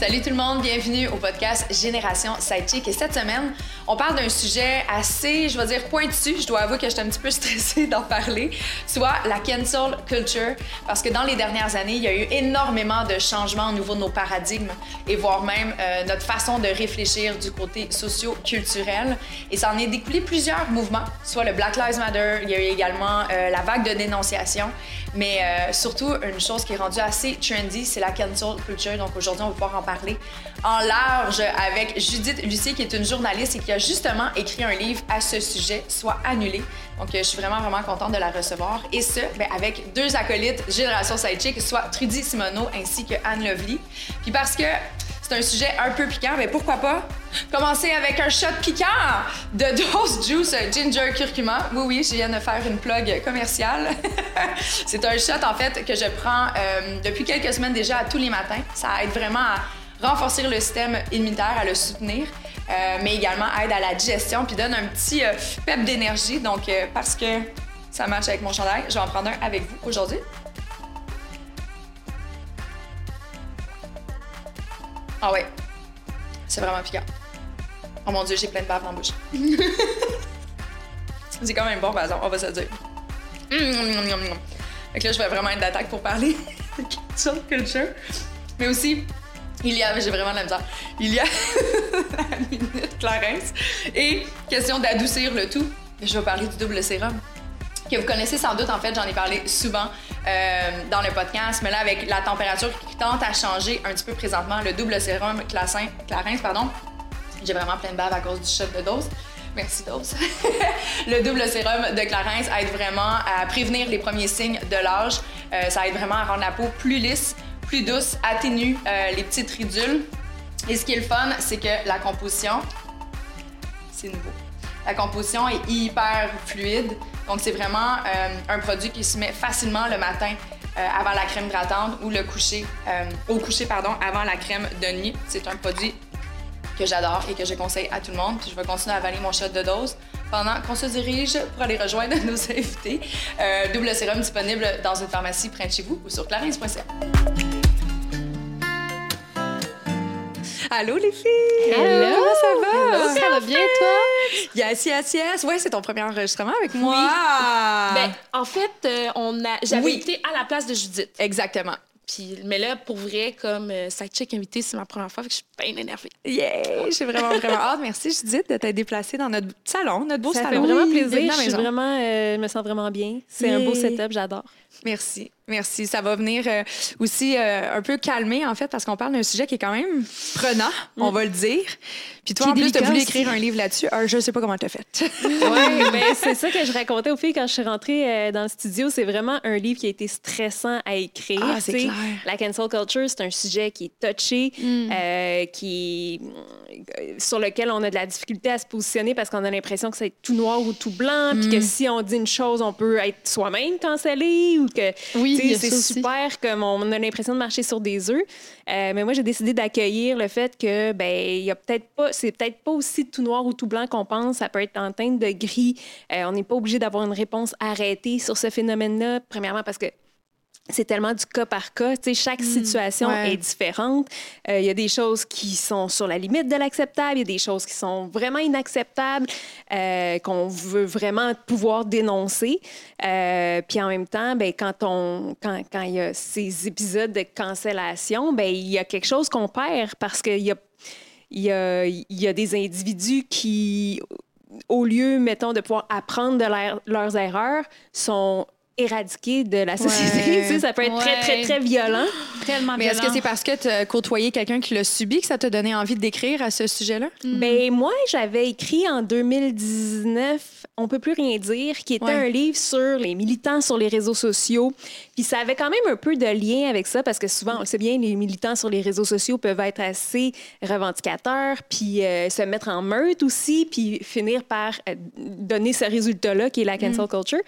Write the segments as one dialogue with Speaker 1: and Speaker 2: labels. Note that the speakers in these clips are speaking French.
Speaker 1: Salut tout le monde, bienvenue au podcast Génération Sidechick. Et cette semaine, on parle d'un sujet assez, je vais dire, pointu. Je dois avouer que j'étais un petit peu stressée d'en parler, soit la cancel culture. Parce que dans les dernières années, il y a eu énormément de changements au niveau de nos paradigmes et voire même euh, notre façon de réfléchir du côté socio-culturel. Et ça en est découlé plusieurs mouvements, soit le Black Lives Matter, il y a eu également euh, la vague de dénonciation. Mais euh, surtout, une chose qui est rendue assez trendy, c'est la cancel culture. Donc aujourd'hui, on va pouvoir en parler en large avec Judith Lucier, qui est une journaliste et qui a justement écrit un livre à ce sujet, soit annulé. Donc euh, je suis vraiment, vraiment contente de la recevoir. Et ce, ben, avec deux acolytes Génération Sidechick, soit Trudy Simoneau ainsi que Anne Lovely. Puis parce que c'est un sujet un peu piquant, mais pourquoi pas commencer avec un shot piquant de Dose Juice Ginger Curcuma. Oui, oui, je viens de faire une plug commerciale. c'est un shot, en fait, que je prends euh, depuis quelques semaines déjà tous les matins. Ça aide vraiment à renforcer le système immunitaire, à le soutenir, euh, mais également aide à la digestion, puis donne un petit euh, pep d'énergie. Donc, parce que ça marche avec mon chandail, je vais en prendre un avec vous aujourd'hui. Ah ouais, c'est vraiment piquant. Oh mon dieu, j'ai plein de bave dans la bouche. c'est quand même bon, par on va se dire. Fait que là, je vais vraiment être d'attaque pour parler de culture. Mais aussi, il y a, j'ai vraiment de la misère, il y a la minute Clarence. Et question d'adoucir le tout, je vais parler du double sérum que vous connaissez sans doute, en fait, j'en ai parlé souvent euh, dans le podcast, mais là, avec la température qui tente à changer un petit peu présentement, le double sérum Clarins, pardon, j'ai vraiment plein de bave à cause du shot de dose. Merci, dose. le double sérum de Clarins aide vraiment à prévenir les premiers signes de l'âge. Euh, ça aide vraiment à rendre la peau plus lisse, plus douce, atténue euh, les petites ridules. Et ce qui est le fun, c'est que la composition, c'est nouveau. La composition est hyper fluide. Donc, c'est vraiment euh, un produit qui se met facilement le matin euh, avant la crème hydratante ou le coucher, euh, au coucher, pardon, avant la crème de nuit. C'est un produit que j'adore et que je conseille à tout le monde. Puis je vais continuer à avaler mon shot de dose pendant qu'on se dirige pour aller rejoindre nos invités. double sérum disponible dans une pharmacie près de chez vous ou sur clarins.ca. Allô les filles!
Speaker 2: Hello!
Speaker 1: ça va?
Speaker 2: Hello, ça va bien toi?
Speaker 1: Yes, yes, yes! Ouais, c'est ton premier enregistrement avec moi!
Speaker 2: Oui. Ben, en fait, euh, on a, j'avais
Speaker 1: Oui.
Speaker 2: été à la place de Judith.
Speaker 1: Exactement.
Speaker 2: Puis, mais là, pour vrai, comme euh, sidechick invité, c'est ma première fois, fait que je suis bien énervée.
Speaker 1: Yeah! J'ai vraiment, vraiment hâte. Merci Judith de t'être déplacée dans notre salon, notre beau
Speaker 3: Ça fait
Speaker 1: salon.
Speaker 3: vraiment
Speaker 1: Oui,
Speaker 3: plaisir. Je suis vraiment, euh, je me sens vraiment bien. C'est un beau setup, j'adore.
Speaker 1: Merci, merci. Ça va venir euh, aussi euh, un peu calmer, en fait, parce qu'on parle d'un sujet qui est quand même prenant, on va le dire. Puis toi,
Speaker 3: Qui
Speaker 1: en plus, tu as voulu
Speaker 3: aussi.
Speaker 1: écrire un livre là-dessus. Euh, je sais pas comment tu as fait.
Speaker 3: Oui, ben, c'est ça que je racontais aux filles quand je suis rentrée euh, dans le studio. C'est vraiment un livre qui a été stressant à écrire.
Speaker 1: Ah, c'est clair.
Speaker 3: La cancel culture, c'est un sujet qui est touché, euh, qui, sur lequel on a de la difficulté à se positionner parce qu'on a l'impression que c'est tout noir ou tout blanc, puis que si on dit une chose, on peut être soi-même cancellé ou que
Speaker 2: Oui,
Speaker 3: c'est
Speaker 2: ça aussi.
Speaker 3: super comme on a l'impression de marcher sur des œufs. Euh, mais moi, j'ai décidé d'accueillir le fait que ben il y a peut-être pas, c'est peut-être pas aussi tout noir ou tout blanc qu'on pense. Ça peut être en teinte de gris. Euh, on n'est pas obligé d'avoir une réponse arrêtée sur ce phénomène-là. Premièrement parce que c'est tellement du cas par cas. Tu sais, chaque situation
Speaker 1: ouais.
Speaker 3: est différente. Euh, Il y a des choses qui sont sur la limite de l'acceptable, il y a des choses qui sont vraiment inacceptables, euh, qu'on veut vraiment pouvoir dénoncer. Euh, puis en même temps, ben, quand, on, quand, quand il y a ces épisodes de cancellation, ben, il y a quelque chose qu'on perd parce qu'il y a, il y, a, il y a des individus qui, au lieu, mettons, de pouvoir apprendre de leur- leurs erreurs, sont éradiquer de la société.
Speaker 1: Ouais.
Speaker 3: Tu sais, ça peut être très, très, très violent.
Speaker 4: Tellement
Speaker 1: Mais est-ce que c'est parce que tu as côtoyé quelqu'un qui l'a subi que ça t'a donné envie d'écrire à ce sujet-là?
Speaker 3: Ben, moi, j'avais écrit en 2019 On peut plus rien dire, qui était
Speaker 1: Ouais.
Speaker 3: un livre sur les militants sur les réseaux sociaux. Puis ça avait quand même un peu de lien avec ça, parce que souvent, on le sait bien, les militants sur les réseaux sociaux peuvent être assez revendicateurs, puis euh, se mettre en meute aussi, puis finir par euh, donner ce résultat-là, qui est la cancel culture.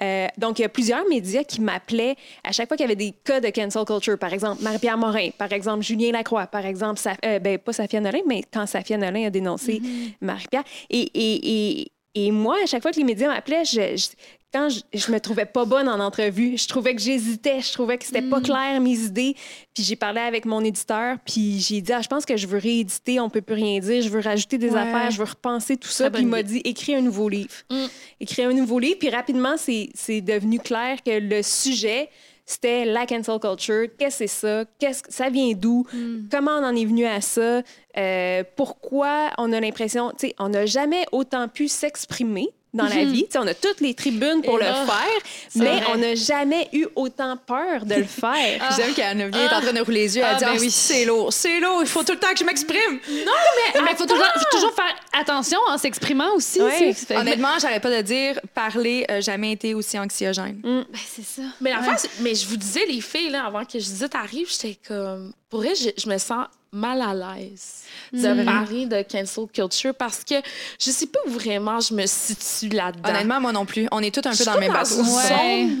Speaker 3: Euh, donc, il y a plusieurs médias qui m'appelaient à chaque fois qu'il y avait des cas de cancel culture. Par exemple, Marie-Pierre Morin, par exemple, Julien Lacroix, par exemple, Sa- euh, ben, pas Safia Nolin, mais quand Safia Nolin a dénoncé Marie-Pierre. Et, et, et, et moi, à chaque fois que les médias m'appelaient, je, je- quand je, je me trouvais pas bonne en entrevue, je trouvais que j'hésitais, je trouvais que c'était pas clair mes idées. Puis j'ai parlé avec mon éditeur, puis j'ai dit, ah, je pense que je veux rééditer, on peut plus rien dire, je veux rajouter des
Speaker 1: Ouais.
Speaker 3: affaires, je veux repenser tout ça. Puis il m'a dit, écris un nouveau livre.
Speaker 2: Mm.
Speaker 3: Écris un nouveau livre. Puis rapidement, c'est devenu clair que le sujet, c'était la cancel culture. Qu'est-ce que c'est ça? Qu'est-ce que ça vient d'où? Comment on en est venu à ça? Euh, pourquoi on a l'impression, tu sais, on n'a jamais autant pu s'exprimer dans la vie. Tu sais, on a toutes les tribunes pour
Speaker 2: Et
Speaker 3: le
Speaker 2: là,
Speaker 3: faire, mais
Speaker 2: vrai.
Speaker 3: on n'a jamais eu autant peur de le faire.
Speaker 1: J'aime qu'Anne est en train de rouler les yeux. Elle
Speaker 4: Ah,
Speaker 1: dit
Speaker 4: ben
Speaker 1: Ah,
Speaker 4: oui.
Speaker 1: c'est lourd, c'est lourd, il faut tout le temps que je m'exprime.
Speaker 4: Mais il faut toujours, faire attention en s'exprimant aussi. Fait-
Speaker 1: Honnêtement, j'arrête pas de dire parler a jamais été aussi anxiogène.
Speaker 4: Ben, c'est ça.
Speaker 2: Mais la
Speaker 4: Ouais.
Speaker 2: fois, mais je vous disais, les filles, là, avant que je dise t'arrives, j'étais comme. Pour vrai, je, je me sens mal à l'aise de parler de cancel culture parce que je sais pas où vraiment je me situe là-dedans.
Speaker 1: Honnêtement, moi non plus. On est tous un
Speaker 2: Je
Speaker 1: peu dans le même bateau.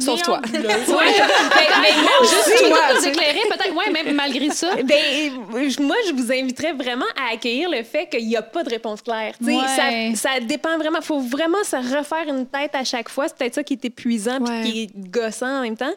Speaker 1: Sauf toi.
Speaker 4: mais, mais moi
Speaker 1: Juste
Speaker 4: aussi, nous
Speaker 1: sais.
Speaker 4: éclairer peut-être, ouais, même malgré ça.
Speaker 3: Ben, moi, je vous inviterais vraiment à accueillir le fait qu'il n'y a pas de réponse claire. Tu sais,
Speaker 4: Ouais.
Speaker 3: Ça, ça dépend vraiment. Il faut vraiment se refaire une tête à chaque fois. C'est peut-être ça qui est épuisant puis
Speaker 1: Ouais.
Speaker 3: qui est gossant en même temps.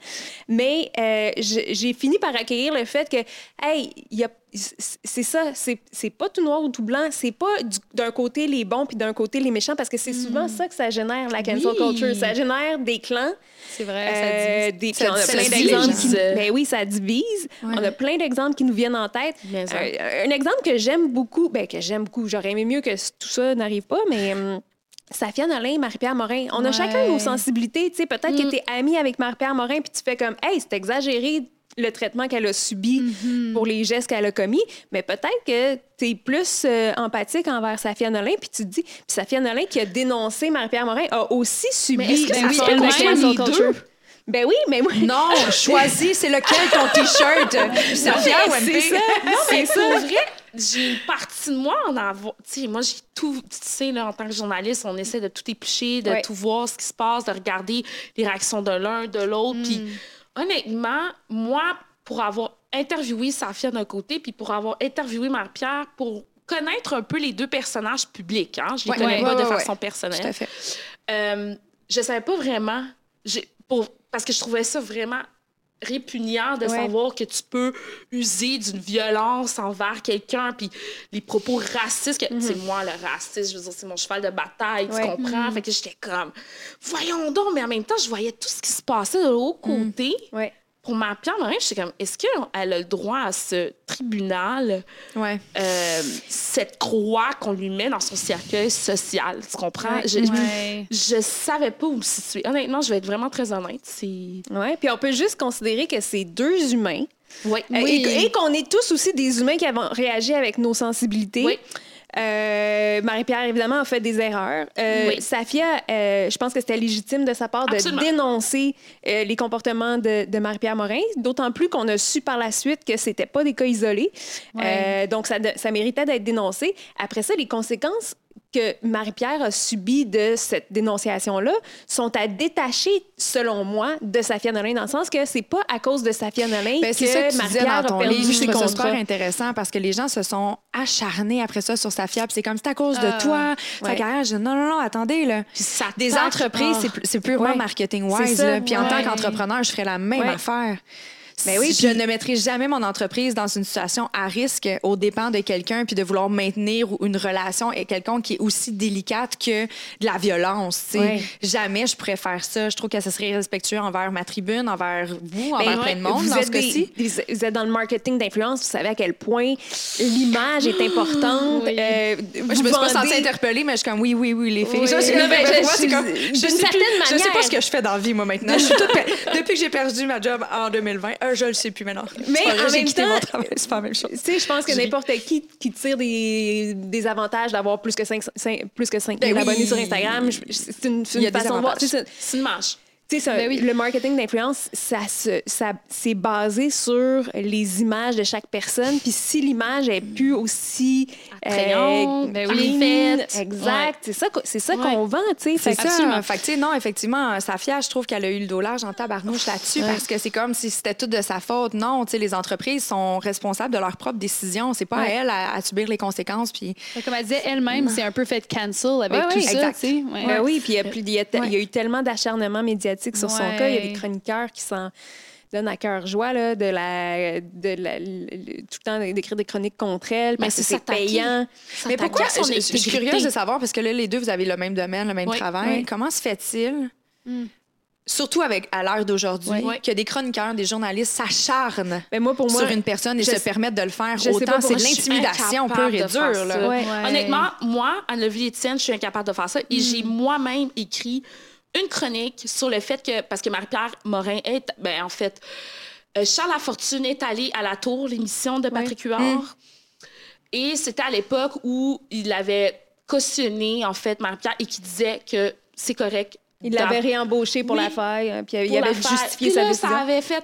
Speaker 3: Mais euh, j'ai fini par accueillir le fait que, hey, il y a c'est ça, c'est pas tout noir ou tout blanc, c'est pas du- d'un côté les bons puis d'un côté les méchants parce que c'est souvent ça que ça génère la cancel
Speaker 4: Oui.
Speaker 3: culture, ça génère des clans,
Speaker 4: C'est vrai,
Speaker 3: euh, des,
Speaker 1: Ça
Speaker 3: on a
Speaker 1: divise.
Speaker 3: plein
Speaker 1: Ça
Speaker 3: d'exemples
Speaker 2: divise.
Speaker 3: qui ben oui, ça divise.
Speaker 1: Ouais.
Speaker 3: On a plein d'exemples qui nous viennent en tête.
Speaker 2: Ça.
Speaker 3: Euh, un exemple que j'aime beaucoup, ben que j'aime beaucoup, j'aurais aimé mieux que tout ça n'arrive pas, mais hum, Safia Nolin, Marie-Pierre Morin, on a chacun nos sensibilités. Tu sais, peut-être que
Speaker 2: Mm.
Speaker 3: tu es amie avec Marie-Pierre Morin puis tu fais comme, hey, c'est exagéré le traitement qu'elle a subi
Speaker 4: Mm-hmm.
Speaker 3: pour les gestes qu'elle a commis, mais peut-être que tu es plus euh, empathique envers Safia Nolin puis tu te dis, puis Safia Nolin qui a dénoncé Marie-Pierre Morin a aussi subi
Speaker 2: Mais est-ce que
Speaker 3: la
Speaker 4: ça
Speaker 2: les deux?
Speaker 3: Ben oui, mais moi,
Speaker 1: Non, choisis, c'est lequel ton T-shirt? C'est
Speaker 3: ça.
Speaker 2: Mais
Speaker 3: C'est
Speaker 2: pour
Speaker 3: ça.
Speaker 2: vrai, j'ai une partie de moi en avoir. Tu sais, moi, j'ai tout. Tu sais, là, en tant que journaliste, on essaie de tout éplucher, de
Speaker 3: Ouais.
Speaker 2: tout voir ce qui se passe, de regarder les réactions de l'un, de l'autre. Puis, honnêtement, moi, pour avoir interviewé Safia d'un côté, puis pour avoir interviewé Marie-Pierre, pour connaître un peu les deux personnages publics, hein, je les
Speaker 1: Ouais,
Speaker 2: connais
Speaker 1: ouais,
Speaker 2: pas
Speaker 1: ouais,
Speaker 2: de façon personnelle.
Speaker 1: Tout à fait.
Speaker 2: Euh, je savais pas vraiment. Pour, parce que je trouvais ça vraiment répugnant de
Speaker 3: Ouais.
Speaker 2: savoir que tu peux user d'une violence envers quelqu'un, puis les propos racistes, que, c'est moi le raciste, je veux dire, c'est mon cheval de bataille, tu comprends? Fait que j'étais comme, voyons donc, mais en même temps, je voyais tout ce qui se passait de l'autre côté.
Speaker 3: Ouais.
Speaker 2: Pour ma pierre Morin, j'étais comme, est-ce qu'elle a le droit à ce tribunal,
Speaker 1: Ouais.
Speaker 2: euh, cette croix qu'on lui met dans son cercueil social? Tu comprends?
Speaker 3: Ouais.
Speaker 2: Je-
Speaker 4: Ouais.
Speaker 2: je savais pas où me situer. Honnêtement, je vais être vraiment très honnête.
Speaker 3: Ouais, puis on peut juste considérer que c'est deux humains
Speaker 2: Ouais.
Speaker 3: Euh, et, et qu'on est tous aussi des humains qui avons réagi avec nos sensibilités.
Speaker 2: Oui.
Speaker 3: Euh, Marie-Pierre, évidemment, a fait des erreurs. Euh,
Speaker 2: Oui.
Speaker 3: Safia, euh, je pense que c'était légitime de sa part de
Speaker 2: Absolument.
Speaker 3: dénoncer les comportements de, de Marie-Pierre Morin, d'autant plus qu'on a su par la suite que c'était pas des cas isolés. Donc, ça, ça méritait d'être dénoncé. Après ça, les conséquences que Marie-Pierre a subies de cette dénonciation-là sont à détacher, selon moi, de Safia Nolin, dans le sens que c'est pas à cause de Safia Nolin
Speaker 1: Ben,
Speaker 3: que
Speaker 1: c'est que
Speaker 3: Marie-Pierre a perdu
Speaker 1: livre.
Speaker 3: Ses
Speaker 1: trouve ça super
Speaker 3: contrats.
Speaker 1: intéressant parce que les gens se sont acharnés après ça sur Safia. Puis c'est comme c'est à cause de
Speaker 4: Ah,
Speaker 1: toi, sa
Speaker 3: ouais.
Speaker 1: carrière. Je non, non, non, attendez, là.
Speaker 2: Ça
Speaker 1: Des entreprises,
Speaker 2: Ah.
Speaker 1: c'est c'est purement
Speaker 3: Ouais.
Speaker 1: marketing-wise.
Speaker 3: C'est.
Speaker 1: Puis en tant qu'entrepreneur, je ferais la même affaire.
Speaker 3: Ben oui,
Speaker 1: je ne mettrai jamais mon entreprise dans une situation à risque aux dépens de quelqu'un puis de vouloir maintenir une relation avec quelqu'un qui est aussi délicate que de la violence. sais. Jamais je pourrais faire ça. Je trouve que ce serait respectueux envers ma tribune, envers vous,
Speaker 3: Ben,
Speaker 1: envers plein de monde
Speaker 3: vous
Speaker 1: dans
Speaker 3: êtes
Speaker 1: ce
Speaker 3: des-
Speaker 1: cas-ci.
Speaker 3: des- vous êtes dans le marketing d'influence, vous savez à quel point l'image est importante.
Speaker 4: Oui.
Speaker 3: Euh,
Speaker 1: Moi, je me suis pas
Speaker 3: vendez-
Speaker 1: sentie interpellée, mais je suis comme oui, oui, oui, les filles.
Speaker 3: Oui. Mais je-
Speaker 1: moi, c'est
Speaker 3: je-
Speaker 1: comme- je sais
Speaker 3: certaine
Speaker 1: plus- Je sais
Speaker 3: manière.
Speaker 1: pas ce que je fais dans la vie, moi, maintenant. Je suis toute per- Depuis que j'ai perdu ma job en 2020, euh, je le sais plus maintenant.
Speaker 3: Mais
Speaker 1: vrai,
Speaker 3: en même temps-
Speaker 1: mon travail, c'est pas la même chose.
Speaker 3: Tu sais, je pense que n'importe qui qui tire des, des avantages d'avoir plus que 5, plus que 5
Speaker 1: Ben oui.
Speaker 3: abonnés sur Instagram, c'est une, une façon de voir.
Speaker 2: C'est une image.
Speaker 3: Tu sais, ça-
Speaker 4: Ben oui.
Speaker 3: le marketing d'influence, ça, se- ça, c'est basé sur les images de chaque personne. Puis si l'image est plus aussi
Speaker 2: Attrayante,
Speaker 3: ben
Speaker 2: bien
Speaker 3: clean,
Speaker 2: faite.
Speaker 3: exact, c'est ça, qu'on- c'est ça
Speaker 2: Ouais.
Speaker 3: qu'on vend, tu sais.
Speaker 1: C'est ça.
Speaker 2: Absolument.
Speaker 1: Fait que, tu sais, non, effectivement, Safia, je trouve qu'elle a eu le dos large en tabarnouche là-dessus parce que c'est comme si c'était tout de sa faute. Non, tu sais, les entreprises sont responsables de leurs propres décisions. C'est pas à elles à, à subir les conséquences. Puis
Speaker 4: Fait Comme elle disait elle-même, c'est un peu fait cancel avec
Speaker 3: Ouais,
Speaker 4: tout ça.
Speaker 1: exact.
Speaker 4: tu sais. Ouais.
Speaker 3: Ben oui, puis y, il y a eu tellement d'acharnement médiatique sur son
Speaker 4: Ouais.
Speaker 3: cas. Il y a des chroniqueurs qui s'en donnent à cœur joie là, de la, de la, le- tout le temps d'écrire des chroniques contre elle
Speaker 2: Mais
Speaker 3: parce que
Speaker 2: c'est
Speaker 3: payant.
Speaker 1: Mais pourquoi?
Speaker 2: Son
Speaker 1: Je, je suis curieuse de savoir parce que là, les deux, vous avez le même domaine, le même
Speaker 2: Oui,
Speaker 1: travail.
Speaker 3: oui.
Speaker 1: Comment se fait-il,
Speaker 4: Mm.
Speaker 1: surtout avec, à l'heure d'aujourd'hui,
Speaker 2: Oui.
Speaker 1: que des chroniqueurs, des journalistes s'acharnent
Speaker 3: Mais moi, pour moi,
Speaker 1: sur une personne et
Speaker 3: je
Speaker 1: se
Speaker 3: sais-
Speaker 1: permettent de le faire autant? C'est de l'intimidation pure et dure. Là.
Speaker 3: Ouais.
Speaker 4: Ouais.
Speaker 2: Honnêtement, moi, Anne-Lovie Étienne, je suis incapable de faire ça. Et j'ai moi-même écrit une chronique sur le fait que, parce que Marie-Pierre Morin est, ben, en fait, euh, Charles Lafortune est allé à la tour, l'émission de Patrick Huard. Et c'était à l'époque où il avait cautionné, en fait, Marie-Pierre et qui disait que c'est correct.
Speaker 3: il l'avait réembauché pour
Speaker 2: Oui.
Speaker 3: la faille, hein, puis il avait justifié
Speaker 2: Puis
Speaker 3: sa
Speaker 2: là,
Speaker 3: décision.
Speaker 2: ça avait fait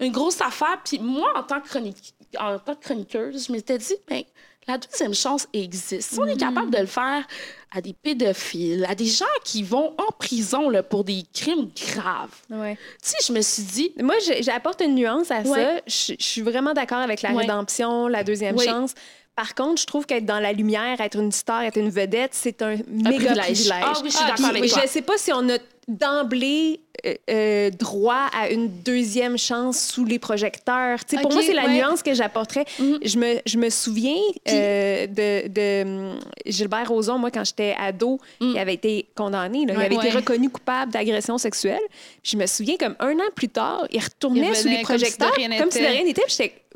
Speaker 2: une grosse affaire. Puis moi, en tant que, chronique, en tant que chroniqueuse, je m'étais dit, ben, la deuxième chance existe. Si on est capable de le faire à des pédophiles, à des gens qui vont en prison là, pour des crimes graves,
Speaker 3: Ouais.
Speaker 2: tu sais, je me suis dit,
Speaker 3: Moi, j'apporte une nuance à ça.
Speaker 2: Ouais.
Speaker 3: Je, je suis vraiment d'accord avec la
Speaker 2: Ouais.
Speaker 3: rédemption, la deuxième chance. Par contre, je trouve qu'être dans la lumière, être une star, être une vedette, c'est un méga
Speaker 2: privilège.
Speaker 3: privilège.
Speaker 2: Ah oui, je suis
Speaker 3: Puis,
Speaker 2: d'accord avec toi.
Speaker 3: Je sais pas si on a d'emblée euh, euh, droit à une deuxième chance sous les projecteurs. Pour moi, c'est la
Speaker 4: ouais.
Speaker 3: nuance que j'apporterais. je, me, je me souviens euh, de, de Gilbert Rozon, moi, quand j'étais ado, il avait été condamné. là. Il
Speaker 4: Ouais.
Speaker 3: avait été reconnu coupable d'agression sexuelle. Puis je me souviens, comme un an plus tard, il retournait
Speaker 4: Il
Speaker 3: sous les projecteurs comme si de rien n'était.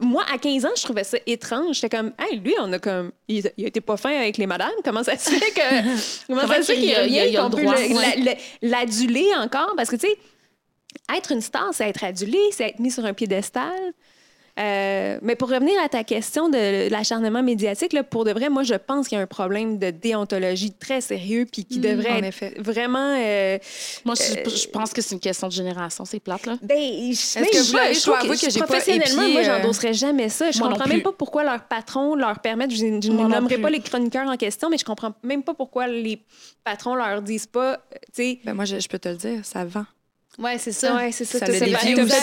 Speaker 3: Moi, à 15 ans, je trouvais ça étrange. J'étais comme, hey, lui, on a comme. Il, il a été pas fin avec les madames. Comment ça se fait que. Comment, ça se fait
Speaker 2: qu'il a-
Speaker 3: revient, qu'on peut l'aduler encore? Parce que, tu sais, être une star, c'est être adulé, c'est être mis sur un piédestal. Euh, mais pour revenir à ta question de l'acharnement médiatique, là, pour de vrai, moi, je pense qu'il y a un problème de déontologie très sérieux puis qui devrait
Speaker 1: en
Speaker 3: être
Speaker 1: effet.
Speaker 3: vraiment. euh,
Speaker 2: moi, je, je pense que c'est une question de génération, c'est plate, là.
Speaker 3: ben, je- mais
Speaker 1: que vous
Speaker 3: je-
Speaker 1: l'avez-
Speaker 3: je
Speaker 1: je dois
Speaker 3: trouve
Speaker 1: avouer que j'ai pas
Speaker 3: professionnellement,
Speaker 1: épié,
Speaker 3: moi,
Speaker 1: euh,
Speaker 3: j'endosserais jamais ça. Je comprends même pas pourquoi leurs patrons leur permettent. Je, je ne nommerai pas les chroniqueurs en question, mais je comprends même pas pourquoi les patrons leur disent pas, euh.
Speaker 1: Ben, moi, je, je peux te le dire, ça vent.
Speaker 4: Ouais, c'est ça.
Speaker 3: Ouais, c'est ça.
Speaker 1: Ça le
Speaker 3: fait,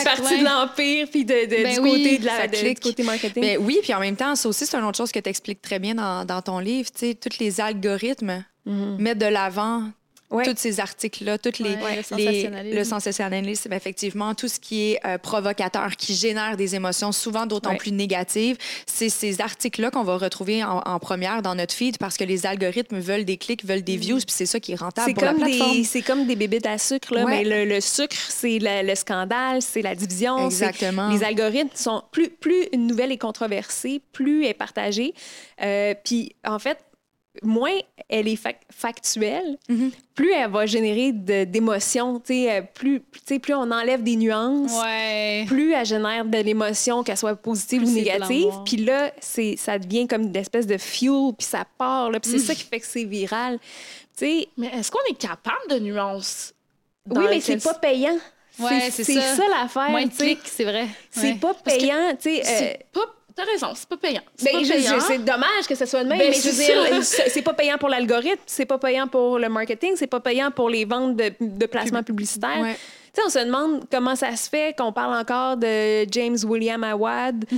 Speaker 3: partie de l'empire puis de, de-
Speaker 4: Ben
Speaker 3: du
Speaker 4: oui,
Speaker 3: côté de
Speaker 1: ça
Speaker 3: la de- du côté marketing.
Speaker 1: Ben oui, puis en même temps, ça aussi, c'est une autre chose que tu expliques très bien dans, dans ton livre. Tu sais, tous les algorithmes mettent de l'avant
Speaker 3: Ouais.
Speaker 1: tous ces articles-là, toutes les,
Speaker 4: Ouais, le sensationnalisme.
Speaker 1: effectivement, tout ce qui est euh, provocateur, qui génère des émotions souvent d'autant
Speaker 3: Ouais.
Speaker 1: plus négatives, c'est ces articles-là qu'on va retrouver en, en première dans notre feed parce que les algorithmes veulent des clics, veulent des views, puis c'est ça qui est rentable
Speaker 3: C'est
Speaker 1: pour la
Speaker 3: comme,
Speaker 1: plateforme.
Speaker 3: des, c'est comme des bébites à sucre, là,
Speaker 1: Ouais.
Speaker 3: mais le, le sucre, c'est le, le scandale, c'est la division.
Speaker 1: Exactement.
Speaker 3: Les algorithmes sont. Plus, plus une nouvelle est controversée, plus elle est partagée. Euh, Puis, en fait, moins elle est fac- factuelle,
Speaker 1: Mhm.
Speaker 3: plus elle va générer d'émotions. euh, Plus, plus on enlève des nuances.
Speaker 4: Ouais.
Speaker 3: Plus elle génère de l'émotion, qu'elle soit positive
Speaker 4: Plus
Speaker 3: ou
Speaker 4: c'est
Speaker 3: négative. Puis là, c'est, ça devient comme une espèce de fuel, puis ça part. Puis
Speaker 4: Mm.
Speaker 3: c'est ça qui fait que c'est viral. Tu sais,
Speaker 2: Mais est-ce qu'on est capable de nuances?
Speaker 3: oui, mais c'est pas payant.
Speaker 4: Ouais, c'est
Speaker 3: c'est
Speaker 4: ça.
Speaker 3: ça, l'affaire.
Speaker 4: Moins de clics, c'est vrai.
Speaker 3: C'est
Speaker 4: Ouais.
Speaker 3: pas payant. sais, euh,
Speaker 2: C'est pas... T'as raison, c'est pas payant. C'est
Speaker 3: ben,
Speaker 2: pas
Speaker 3: je-
Speaker 2: payant.
Speaker 3: je- c'est dommage que ce soit de même,
Speaker 2: Ben,
Speaker 3: mais je veux
Speaker 2: c'est
Speaker 3: dire, c'est pas payant pour l'algorithme, c'est pas payant pour le marketing, c'est pas payant pour les ventes de, de placements publicitaires.
Speaker 1: Ouais.
Speaker 3: On se demande comment ça se fait qu'on parle encore de James William Awad.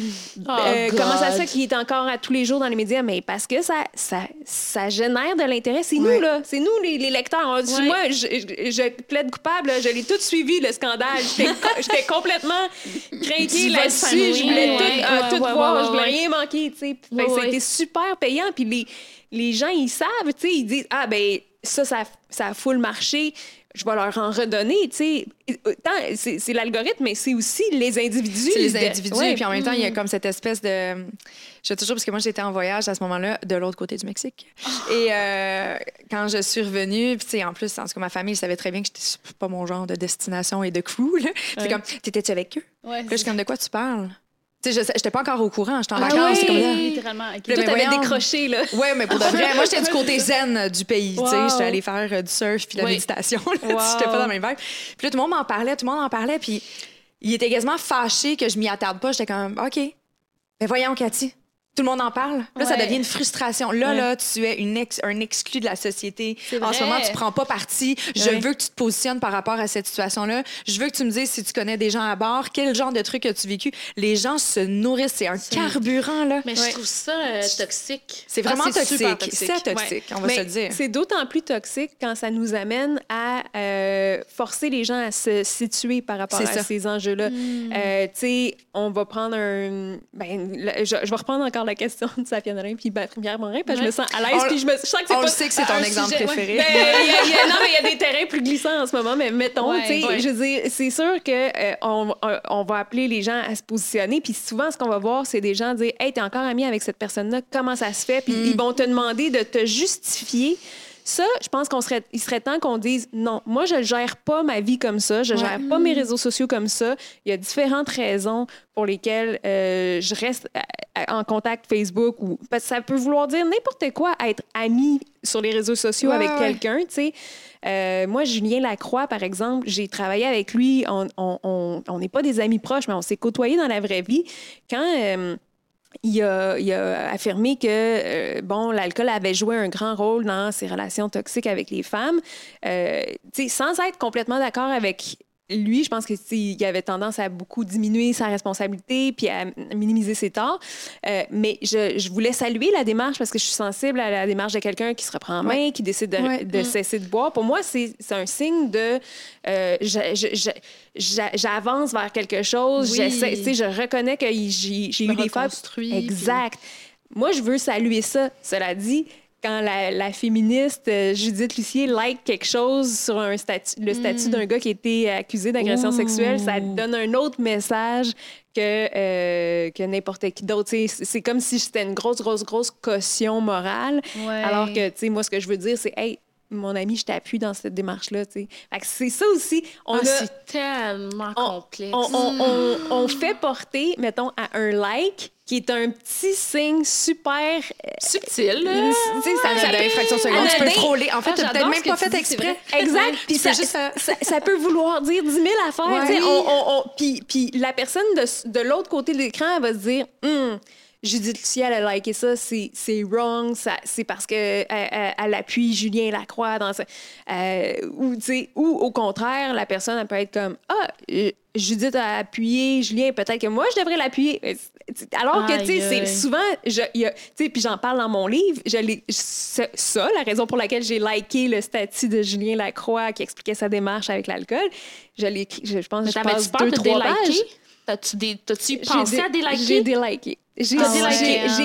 Speaker 2: Oh,
Speaker 3: Euh, comment ça se fait qu'il est encore à tous les jours dans les médias? Mais parce que ça, ça, ça génère de l'intérêt. C'est nous, là. C'est nous, les, les lecteurs. On dit. Moi, je, je- je plaide coupable. Je l'ai tout suivi, le scandale. J'étais co- J'étais complètement craquée là-dessus. Je voulais tout,
Speaker 2: ouais,
Speaker 3: euh,
Speaker 2: ouais,
Speaker 3: tout
Speaker 2: ouais,
Speaker 3: voir. je voulais rien manquer, tu sais. Fait que
Speaker 2: Ouais,
Speaker 3: ça a
Speaker 2: ouais.
Speaker 3: été super payant. Puis les, les gens, ils savent, tu sais. Ils disent, ah, ben ça, ça, ça a full marché. Je vais leur en redonner, tu sais. Tant- C'est c'est l'algorithme, mais c'est aussi les individus.
Speaker 1: C'est les individus.
Speaker 3: Ouais.
Speaker 1: Puis en même temps, il
Speaker 2: Mm.
Speaker 1: y a comme cette espèce de. Je toujours, parce que moi, j'étais en voyage à ce moment-là, de l'autre côté du Mexique.
Speaker 2: Ah.
Speaker 1: Et euh, quand je suis revenue, puis en plus, en tout cas, ma famille savait très bien que j'étais pas mon genre de destination et de crew.
Speaker 3: Ouais.
Speaker 1: comme, t'étais-tu avec eux?
Speaker 4: Ouais,
Speaker 1: Puis là, je suis comme, de quoi tu parles? Tu sais, j'étais pas encore au courant, j'étais en
Speaker 3: Ah
Speaker 1: vacances. c'est comme là.
Speaker 4: littéralement. ok.
Speaker 1: Puis
Speaker 3: Toi,
Speaker 1: Mais
Speaker 3: t'avais décroché, là.
Speaker 1: Ouais, mais pour de vrai, moi, j'étais du côté zen du pays. Tu sais, j'étais allée faire euh, du surf puis de la
Speaker 2: Oui.
Speaker 1: méditation.
Speaker 3: Wow.
Speaker 1: J'étais pas dans le même vibe. Puis là, tout le monde m'en parlait, tout le monde en parlait. Puis il était quasiment fâché que je m'y attarde pas. J'étais comme, OK. Mais voyons, Cathy. Tout le monde en parle. Là, ça devient une frustration. Là,
Speaker 3: Ouais.
Speaker 1: là, tu es une ex, un exclu de la société. En ce moment, tu prends pas parti. Je
Speaker 3: Ouais.
Speaker 1: veux que tu te positionnes par rapport à cette situation-là. Je veux que tu me dises si tu connais des gens à bord, quel genre de trucs as-tu vécu? Les gens se nourrissent. C'est un carburant, là.
Speaker 2: Mais je trouve ça euh, toxique.
Speaker 1: C'est vraiment
Speaker 2: Ah, c'est super
Speaker 1: toxique.
Speaker 2: toxique.
Speaker 1: C'est toxique, on va
Speaker 3: Mais
Speaker 1: se le dire.
Speaker 3: C'est d'autant plus toxique quand ça nous amène à euh, forcer les gens à se situer par rapport à
Speaker 1: ça.
Speaker 3: ces enjeux-là. Euh, tu sais, on va prendre un. Ben, je vais reprendre encore la question de Safia Nolin puis ben, Pierre Morin, parce que je me sens à l'aise,
Speaker 1: On-
Speaker 3: puis je, me, je sens que c'est
Speaker 1: on
Speaker 3: pas.
Speaker 1: le sait que c'est ton exemple
Speaker 3: sujet-
Speaker 1: préféré.
Speaker 3: Ben, il y a- y a- non, mais il y a des terrains plus glissants en ce moment, mais mettons,
Speaker 4: Ouais,
Speaker 3: tu sais,
Speaker 4: ouais.
Speaker 3: je veux dire, c'est sûr que euh, on, on- on va appeler les gens à se positionner, puis souvent, ce qu'on va voir, c'est des gens dire Hey, t'es encore ami avec cette personne-là, comment ça se fait? Puis
Speaker 1: Mm.
Speaker 3: ils vont te demander de te justifier. Ça, je pense qu'on serait, il serait temps qu'on dise non, moi, je gère pas ma vie comme ça, je gère pas mes réseaux sociaux comme ça. Il y a différentes raisons pour lesquelles euh, je reste à- en contact Facebook ou parce que ça peut vouloir dire n'importe quoi, être ami sur les réseaux sociaux
Speaker 1: Ouais,
Speaker 3: avec
Speaker 1: ouais,
Speaker 3: quelqu'un, tu sais. Euh, moi, Julien Lacroix, par exemple, j'ai travaillé avec lui. On on- on- on n'est pas des amis proches, mais on s'est côtoyés dans la vraie vie. Quand euh, il a, il a affirmé que euh, bon, l'alcool avait joué un grand rôle dans ses relations toxiques avec les femmes. Euh, sans être complètement d'accord avec lui, je pense que tu sais, il avait tendance à beaucoup diminuer sa responsabilité puis à minimiser ses torts. Euh, mais je, je voulais saluer la démarche parce que je suis sensible à la démarche de quelqu'un qui se reprend en main, qui décide de,
Speaker 1: Ouais.
Speaker 3: de cesser de boire. Pour moi, c'est un signe de euh, j'avance vers quelque chose.
Speaker 2: Oui.
Speaker 3: J'essaie- je reconnais que j'ai eu des
Speaker 2: reconstruis,
Speaker 3: Exact. Moi, je veux saluer ça. Cela dit, quand la, la féministe euh, Judith Lucier like quelque chose sur un le statut d'un gars qui a été accusé d'agression sexuelle, ça donne un autre message que, euh, que n'importe qui d'autre. C'est comme si c'était une grosse, grosse, grosse caution morale.
Speaker 4: Ouais.
Speaker 3: Alors que, tu sais, moi, ce que je veux dire, c'est, hey, mon ami, je t'appuie dans cette démarche-là. c'est ça aussi. On
Speaker 2: Ah,
Speaker 3: a-
Speaker 2: c'est tellement
Speaker 3: on-
Speaker 2: complexe.
Speaker 3: on, on- on- on fait porter, mettons, à un like, qui est un petit signe super. euh,
Speaker 2: Subtil,
Speaker 3: sais, ça- ça-
Speaker 1: Ça d'infraction secondaire, tu peux frôler. En fait,
Speaker 4: Ah,
Speaker 1: tu peut-être même pas fait exprès.
Speaker 3: Exact. Puis ça,
Speaker 1: juste, euh,
Speaker 3: ça, ça peut vouloir dire 10 000 affaires.
Speaker 1: Ouais.
Speaker 3: On- on- on- puis, puis la personne de, de l'autre côté de l'écran, elle va se dire Hum, Judith Lucier, elle a liké ça, c'est wrong, c'est parce qu'elle elle, elle appuie Julien Lacroix dans ça. Euh, ou, ou au contraire, la personne, elle peut être comme Ah, euh, Judith a appuyé Julien, peut-être que moi, je devrais l'appuyer. Alors que, tu sais, c'est souvent, je, tu sais, puis j'en parle dans mon livre, je ça, ça, la raison pour laquelle j'ai liké le statut de Julien Lacroix qui expliquait sa démarche avec l'alcool, je je, je pense que je passe deux,
Speaker 2: de
Speaker 3: trois pages.
Speaker 2: T'as-tu pensé
Speaker 3: dé-
Speaker 2: à déliker?
Speaker 3: J'ai déliké. J'ai
Speaker 2: Ah
Speaker 3: j'ai-
Speaker 2: ouais,
Speaker 4: hein.